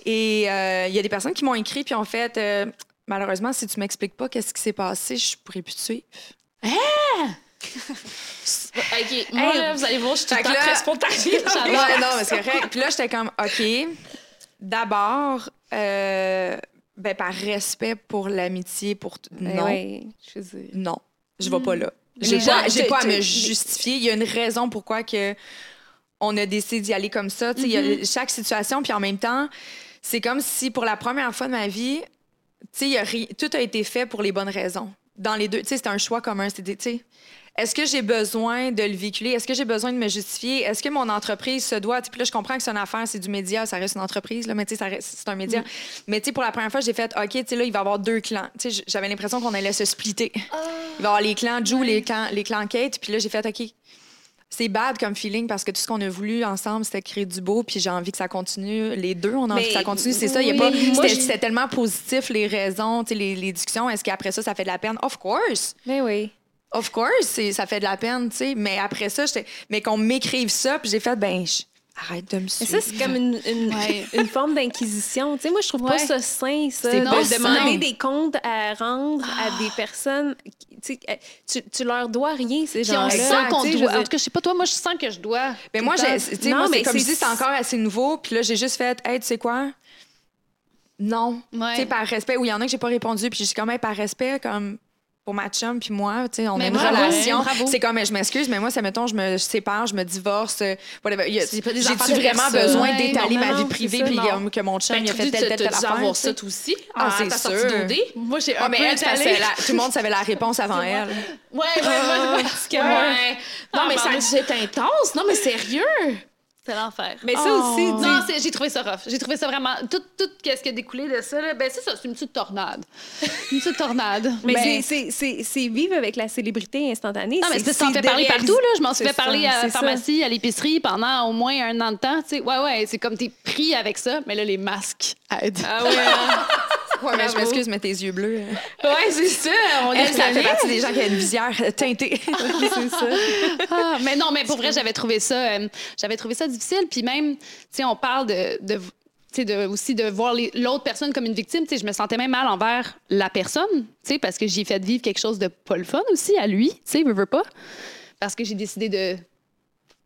Speaker 1: Et euh, il y a des personnes qui m'ont écrit, puis en fait, euh, malheureusement, si tu m'expliques pas qu'est-ce qui s'est passé, je pourrais plus te suivre.
Speaker 2: OK, moi,
Speaker 3: Hey.
Speaker 2: là, vous allez voir, je suis tout le temps
Speaker 1: là-
Speaker 2: très spontanée.
Speaker 1: Ouais, non, mais c'est correct. Puis là, j'étais comme, OK, d'abord, euh, ben, par respect pour l'amitié, pour. t-
Speaker 3: Ben
Speaker 1: Non,
Speaker 3: ouais, je veux dire.
Speaker 1: non, je vais pas là.
Speaker 3: Les
Speaker 1: J'ai pas, pas à me justifier. Il y a une raison pourquoi que on a décidé d'y aller comme ça. Sais, il y a chaque situation, puis en même temps, c'est comme si pour la première fois de ma vie, il y a ri- tout a été fait pour les bonnes raisons. Dans les deux, c'est un choix commun. C'était, tu sais, est-ce que j'ai besoin de le véhiculer? Est-ce que j'ai besoin de me justifier? Est-ce que mon entreprise se doit? Puis là, je comprends que c'est une affaire, c'est du média, ça reste une entreprise, là, mais tu sais, c'est un média. Mais tu sais, pour la première fois, j'ai fait, OK, tu sais, là, il va y avoir deux clans. Tu sais, j'avais l'impression qu'on allait se splitter. Il va y avoir les clans Joe, les, clans, les clans Kate. Puis là, j'ai fait, OK, c'est bad comme feeling parce que tout ce qu'on a voulu ensemble, c'était créer du beau. Puis j'ai envie que ça continue. Les deux, on a envie
Speaker 3: Mais
Speaker 1: que ça continue. C'est ça. Il y a pas, c'était,
Speaker 3: je-
Speaker 1: tellement positif, les raisons, les, les discussions. Est-ce qu'après ça, ça fait de la peine? Of course.
Speaker 3: Ben oui.
Speaker 1: Of course, ça fait de la peine, tu sais. Mais après ça, j'étais- mais qu'on m'écrive ça, puis j'ai fait, ben, je- arrête de me
Speaker 3: Mais
Speaker 1: suivre.
Speaker 3: ça, c'est comme une, une,
Speaker 4: Ouais.
Speaker 3: une forme d'inquisition. Tu sais, moi, je trouve pas ça sain, ça,
Speaker 1: C'est
Speaker 3: de
Speaker 1: pas
Speaker 3: demander des comptes à rendre à des personnes. qui- Tu, sais, euh, tu, leur dois rien, ces
Speaker 4: Puis on
Speaker 3: gens-là.
Speaker 4: sent qu'on
Speaker 3: je
Speaker 4: doit. En
Speaker 3: dire-
Speaker 4: tout cas, je sais pas toi, moi, je sens que je dois.
Speaker 1: Ben
Speaker 4: tout
Speaker 1: moi, j'ai, moi,
Speaker 3: mais
Speaker 1: comme je dis, c'est encore assez nouveau. Puis là, j'ai juste fait, hey, tu sais quoi? Non.
Speaker 4: Ouais.
Speaker 1: Tu sais, par respect. Ou il y en a que j'ai pas répondu. Puis j'ai comme, hey, par respect, comme pour ma chum puis moi, tu sais, on
Speaker 4: Mais
Speaker 1: a une
Speaker 4: bravo,
Speaker 1: relation.
Speaker 4: bravo.
Speaker 1: C'est comme, je m'excuse, mais moi, ça mettons, je me sépare, je me divorce. euh, whatever.
Speaker 2: C'est
Speaker 1: J'ai-tu vraiment besoin
Speaker 4: Ouais,
Speaker 1: d'étaler ma vie
Speaker 3: c'est
Speaker 1: privée puis que, que mon chum, il a fait telle, telle, telle affaire.
Speaker 2: avoir ça aussi.
Speaker 1: Ah,
Speaker 2: en
Speaker 1: c'est sûr.
Speaker 2: d'OD.
Speaker 4: Moi, j'ai
Speaker 1: Ah,
Speaker 4: un
Speaker 1: mais
Speaker 4: peu
Speaker 1: elle, c'est parce que
Speaker 4: étalé.
Speaker 1: la- tout le monde savait la réponse avant elle.
Speaker 4: Ouais, ouais, ouais.
Speaker 2: Non, mais ça être intense. Non, mais sérieux?
Speaker 4: C'est l'enfer.
Speaker 3: Mais ça
Speaker 2: Oh.
Speaker 3: aussi,
Speaker 4: Non, j'ai trouvé ça rough. J'ai trouvé ça vraiment. Tout, tout ce qui a découlé de ça, là, ben c'est ça, c'est une petite tornade. une petite tornade.
Speaker 3: mais
Speaker 4: Ben,
Speaker 3: c'est- c'est- c'est c'est vivre avec la célébrité instantanée.
Speaker 4: Non, mais c'est qu'on fait
Speaker 3: de
Speaker 4: parler partout, là. Je m'en suis fait parler
Speaker 3: ça,
Speaker 4: à la
Speaker 3: ça.
Speaker 4: pharmacie, à l'épicerie pendant au moins un an de temps. Tu sais, ouais, ouais, c'est comme t'es pris avec ça, mais là, les masques aident.
Speaker 3: Ah ouais, hein?
Speaker 1: Ouais, mais je m'excuse, mais tes yeux bleus. euh,
Speaker 2: Ouais, c'est ça. On
Speaker 1: Elle,
Speaker 2: est
Speaker 1: ça fait partie des gens qui ont une visière euh, teintée.
Speaker 3: c'est ça.
Speaker 4: Ah, mais non, mais pour vrai, j'avais trouvé ça, euh, j'avais trouvé ça difficile. Puis même, tu sais, on parle de, de de, aussi de voir l'autre personne comme une victime. Tu sais, je me sentais même mal envers la personne, tu sais, parce que j'ai fait vivre quelque chose de pas le fun aussi à lui, tu sais, veux, veux pas. Parce que j'ai décidé de.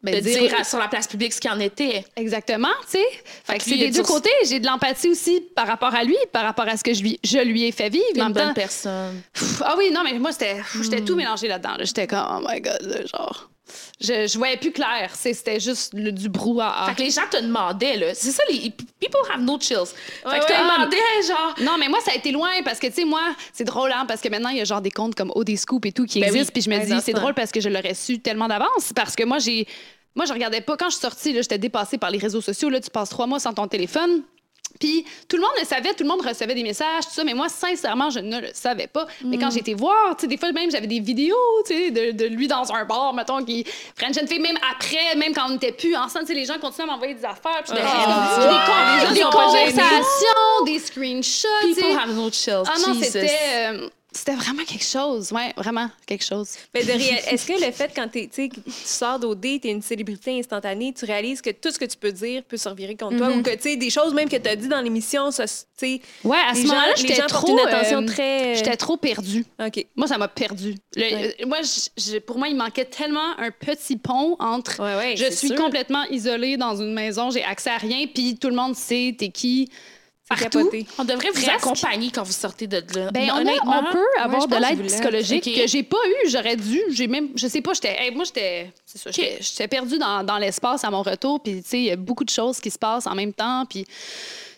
Speaker 4: Ben,
Speaker 2: De dire sur la place publique ce qu'il en était.
Speaker 4: Exactement, tu sais. Fait que
Speaker 2: que
Speaker 4: c'est des deux
Speaker 2: sur-
Speaker 4: côtés. J'ai de l'empathie aussi par rapport à lui, par rapport à ce que je lui, je lui ai fait vivre. En
Speaker 2: Une
Speaker 4: temps,
Speaker 2: bonne personne.
Speaker 4: Pff, Ah oui, non, mais moi, j'étais
Speaker 2: Hmm.
Speaker 4: tout mélangé là-dedans. là. J'étais comme, oh my God, là, genre. Je, je voyais plus clair. C'était juste le, du brouhaha.
Speaker 2: Fait que les gens te demandaient, là. C'est ça, les people have no chills. Fait
Speaker 4: Ouais,
Speaker 2: que te
Speaker 4: ouais.
Speaker 2: demandaient, genre.
Speaker 4: Non, mais moi, ça a été loin parce que, tu sais, moi, c'est drôle, hein, parce que maintenant, il y a genre des comptes comme OD Scoop et tout qui
Speaker 2: Ben
Speaker 4: existent.
Speaker 2: oui,
Speaker 4: Puis je me dis, c'est drôle parce que je l'aurais su tellement d'avance. Parce que moi, j'ai. Moi, je regardais pas. Quand je suis sortie, j'étais dépassée par les réseaux sociaux. Là, tu passes trois mois sans ton téléphone. Puis tout le monde le savait, tout le monde recevait des messages, tout ça, mais moi, sincèrement, je ne le savais pas. Mais
Speaker 2: Mm.
Speaker 4: quand j'ai été voir, tu sais, des fois même, j'avais des vidéos, tu sais, de, de lui dans un bar, mettons, qui ferait une fille, même après, même quand on n'était plus ensemble, tu sais, les gens continuaient à m'envoyer des affaires. Puis j'étais
Speaker 2: con-
Speaker 4: des,
Speaker 2: les
Speaker 4: des
Speaker 2: pas gênés.
Speaker 4: conversations, des screenshots.
Speaker 2: People have no chills.
Speaker 4: Ah non, c'était... euh, c'était vraiment quelque chose, ouais, vraiment quelque chose.
Speaker 3: Mais de est-ce que le fait, quand t'es- tu sors d'OD, tu es une célébrité instantanée, tu réalises que tout ce que tu peux dire peut se revirer contre toi ou que tu sais, des choses même que tu as dit dans l'émission, ça, tu
Speaker 4: Ouais, à ce moment-là, j'étais trop...
Speaker 3: une attention
Speaker 4: euh,
Speaker 3: très.
Speaker 4: J'étais trop perdue.
Speaker 3: OK.
Speaker 4: Moi, ça m'a. Le-
Speaker 3: Ouais.
Speaker 4: euh, Moi, pour moi, il manquait tellement un petit pont entre
Speaker 3: Ouais, ouais,
Speaker 4: je suis
Speaker 3: sûr.
Speaker 4: complètement isolée dans une maison, j'ai accès à rien, puis tout le monde sait t'es qui. Partout.
Speaker 2: On devrait vous
Speaker 4: Presque.
Speaker 2: accompagner quand vous sortez de là.
Speaker 4: Ben, on, a-
Speaker 2: honnêtement,
Speaker 4: on peut avoir de l'aide psychologique que j'ai pas eu. J'aurais dû. J'ai même, je sais pas, j'étais, hey, moi j'étais, ça, j'étais, perdue dans, dans l'espace à mon retour. Puis tu sais, il y a beaucoup de choses qui se passent en même temps. Puis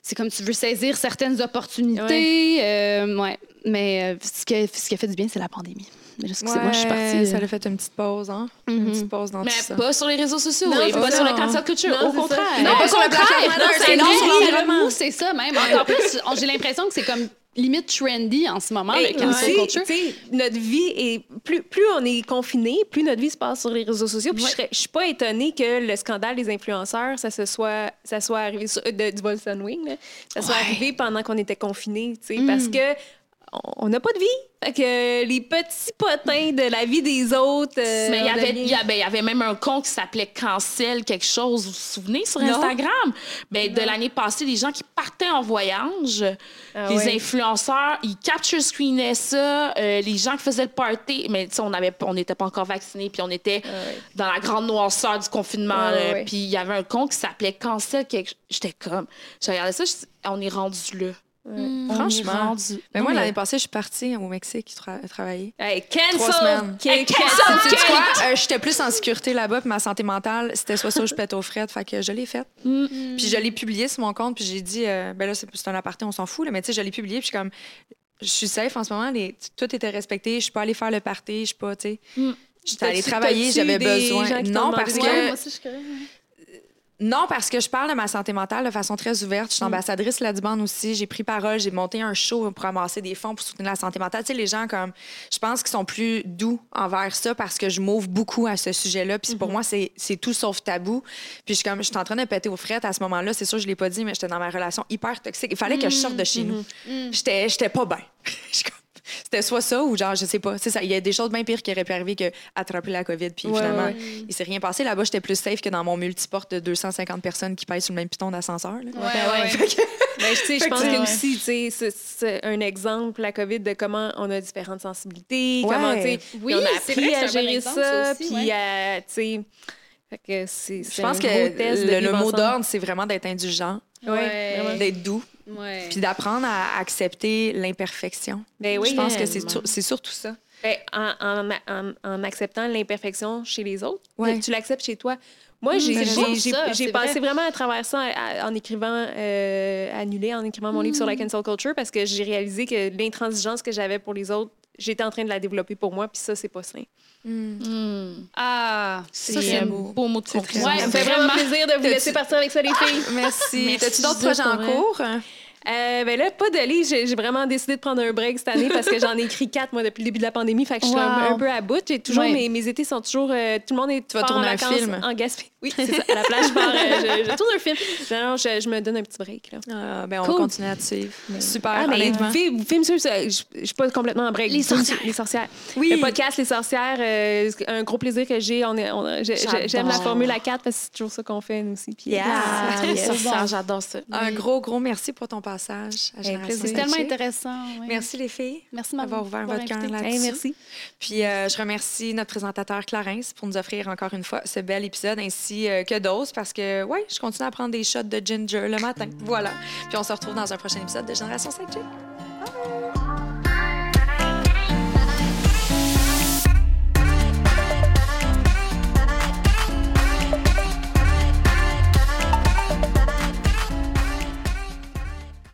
Speaker 4: c'est comme tu veux saisir certaines opportunités. euh, ouais. Mais euh, ce, qui a, ce qui a fait du bien, c'est la pandémie. Mais là, c'est moi, je suis partie.
Speaker 1: Ça
Speaker 4: euh,
Speaker 1: l'a fait une petite pause, hein? Une petite pause dans
Speaker 2: Mais
Speaker 1: tout ça.
Speaker 2: pas sur les réseaux sociaux
Speaker 3: Non,
Speaker 2: et pas
Speaker 3: ça.
Speaker 2: sur le cancel culture.
Speaker 3: Non,
Speaker 2: au contraire.
Speaker 4: Non,
Speaker 1: pas sur le
Speaker 4: contraire.
Speaker 1: Black
Speaker 4: Non, c'est ça même. Encore plus, j'ai l'impression que c'est comme limite trendy en ce moment,
Speaker 3: Et
Speaker 4: le cancel culture.
Speaker 3: notre vie est plus plus on est confiné, plus notre vie se passe sur les réseaux sociaux. Puis je suis pas étonnée que le scandale des influenceurs, ça se soit ça soit arrivé sur- de- du Volson Wing, là, ça soit arrivé pendant qu'on était confinés, tu sais,
Speaker 4: Mm.
Speaker 3: parce que on- n'a pas de vie. Fait que les petits potins de la vie des autres. euh,
Speaker 2: Mais il y
Speaker 3: on
Speaker 2: avait,
Speaker 3: devient-
Speaker 2: il y avait, il y avait même un compte qui s'appelait Cancel quelque chose, vous vous souvenez, sur
Speaker 3: Non.
Speaker 2: Instagram? Ben, de l'année passée, les gens qui partaient en voyage,
Speaker 3: Ah
Speaker 2: les influenceurs, ils capture screenaient ça, euh, les gens qui faisaient le party, mais tu sais, on n'était pas encore vaccinés, puis on était
Speaker 3: Ah
Speaker 2: dans la grande noirceur du confinement,
Speaker 3: Ah
Speaker 2: puis il y avait un compte qui s'appelait Cancel quelque J'étais comme, j'ai regardé ça, je on est rendu là. On est
Speaker 1: Franchement.
Speaker 2: rendu-
Speaker 1: Mais moi, l'année passée, je suis partie au Mexique tra- travailler.
Speaker 3: Hey,
Speaker 1: Trois
Speaker 3: cancel!
Speaker 1: semaines.
Speaker 3: Hey,
Speaker 1: Tu
Speaker 3: cancel!
Speaker 1: sais quoi? Euh, J'étais plus en sécurité là-bas, puis ma santé mentale, c'était soit ça ou je pète aux frettes. Fait que je l'ai faite.
Speaker 2: Mm.
Speaker 1: Puis je l'ai publié sur mon compte, puis j'ai dit, euh, ben là, c'est un aparté, on s'en fout, là, mais tu sais, je l'ai publié, puis je suis comme, je suis safe en ce moment, les, tout était respecté, je suis pas allée faire le party, je suis pas, tu sais.
Speaker 2: Mm.
Speaker 1: J'étais allée travailler, j'avais besoin. Non, parce que.
Speaker 3: Ouais,
Speaker 4: moi aussi, je.
Speaker 1: Non, parce que je parle de ma santé mentale de façon très ouverte. Je
Speaker 3: Mm.
Speaker 1: suis ambassadrice là du bande aussi. J'ai pris parole, j'ai monté un show pour amasser des fonds pour soutenir la santé mentale. Tu sais, les gens comme, je pense qu'ils sont plus doux envers ça parce que je m'ouvre beaucoup à ce sujet-là. Puis
Speaker 3: Mm-hmm.
Speaker 1: pour moi, c'est tout sauf tabou. Puis je suis comme, je suis en train de péter aux frettes à ce moment-là. C'est sûr, je l'ai pas dit, mais j'étais dans ma relation hyper toxique. Il fallait que je sorte de chez nous.
Speaker 3: Mm-hmm.
Speaker 1: J'étais, j'étais pas bien. C'était soit ça ou genre, je sais pas. C'est ça. Il y a des choses bien pires qui auraient pu arriver que attraper la COVID. Puis
Speaker 3: Ouais,
Speaker 1: finalement,
Speaker 3: ouais.
Speaker 1: il s'est rien passé. Là-bas, j'étais plus safe que dans mon multiporte de 250 personnes qui pèsent sur le même piton d'ascenseur.
Speaker 4: Ouais, ouais.
Speaker 3: Ben, je sais, je
Speaker 1: Fait
Speaker 3: pense
Speaker 1: que,
Speaker 3: aussi, tu sais, c'est- un exemple, la COVID, de comment on a différentes sensibilités,
Speaker 1: Ouais.
Speaker 3: comment, tu sais,
Speaker 4: Oui,
Speaker 3: on a
Speaker 4: c'est
Speaker 3: appris
Speaker 4: vrai
Speaker 3: à gérer
Speaker 4: exemple,
Speaker 3: ça, puis
Speaker 4: ouais.
Speaker 3: à, tu sais, fait que c'est
Speaker 1: Je pense
Speaker 3: un
Speaker 1: que le, mot d'ordre, c'est vraiment d'être indulgent,
Speaker 3: Ouais,
Speaker 1: d'être doux,
Speaker 4: Ouais.
Speaker 1: puis d'apprendre à accepter l'imperfection.
Speaker 3: Ben oui,
Speaker 1: je pense que c'est surtout ça.
Speaker 3: Ben, en, en, en, en acceptant l'imperfection chez les autres,
Speaker 1: Ouais.
Speaker 3: tu l'acceptes chez toi. Moi, j'ai
Speaker 4: c'est
Speaker 3: j'ai-
Speaker 4: beau,
Speaker 3: j'ai-
Speaker 4: ça,
Speaker 3: j'ai
Speaker 4: c'est
Speaker 3: passé
Speaker 4: vrai.
Speaker 3: vraiment à travers ça à- en écrivant euh, Annulé, en écrivant mon livre sur la cancel culture, parce que j'ai réalisé que l'intransigeance que j'avais pour les autres, j'étais en train de la développer pour moi, puis ça, c'est pas sain.
Speaker 2: Mm.
Speaker 4: Ah,
Speaker 2: Ça, c'est un
Speaker 1: beau.
Speaker 2: beau mot de
Speaker 1: C'est
Speaker 2: conclusion.
Speaker 4: Ouais,
Speaker 3: Ça me fait vraiment plaisir de vous laisser partir avec ça, les filles?
Speaker 1: Merci.
Speaker 2: Merci,
Speaker 1: T'as-tu d'autres projets en cours?
Speaker 3: Euh, ben là, pas de livre. J'ai vraiment décidé de prendre un break cette année parce que j'en ai écrit quatre, moi, depuis le début de la pandémie. Fait que je suis un,
Speaker 4: Wow.
Speaker 3: un peu à bout. J'ai toujours,
Speaker 4: Ouais.
Speaker 3: mes, mes étés sont toujours. euh, tout le monde est
Speaker 1: Tu vas
Speaker 3: part en
Speaker 1: tourner un
Speaker 3: vacances
Speaker 1: film.
Speaker 3: En Gaspé. Oui, c'est ça. À la plage, je, pars, euh, je, je tourne un film. Non, non, je, je me donne un petit break. Là.
Speaker 1: Ah, ben, on
Speaker 3: Cool.
Speaker 1: va continuer à te suivre. Super,
Speaker 3: Ah, mais
Speaker 1: honnêtement.
Speaker 3: film, film sur ça, je je suis pas complètement en break.
Speaker 4: Les sorcières.
Speaker 3: Les sorcières.
Speaker 1: Oui.
Speaker 3: Le podcast Les sorcières, euh, c'est un gros plaisir que j'ai. On est- on- j'ai- j'ai- J'aime la formule à 4 parce que c'est toujours ça qu'on fait, nous aussi. Puis,
Speaker 1: Yeah.
Speaker 2: Ah, les
Speaker 3: yes.
Speaker 2: sorcières, j'adore ça.
Speaker 1: Un gros, gros merci pour ton passage à Génération
Speaker 4: c'est tellement intéressant.
Speaker 1: Merci les filles
Speaker 4: Merci de
Speaker 1: d'avoir
Speaker 4: m'avoir
Speaker 1: ouvert votre cœur là-dessus.
Speaker 3: Hey, merci.
Speaker 1: Puis euh, je remercie notre présentateur Clarence pour nous offrir encore une fois ce bel épisode ainsi euh, que d'autres parce que ouais, je continue à prendre des shots de ginger le matin. Voilà. Puis on se retrouve dans un prochain épisode de Génération Sidechick. Bye!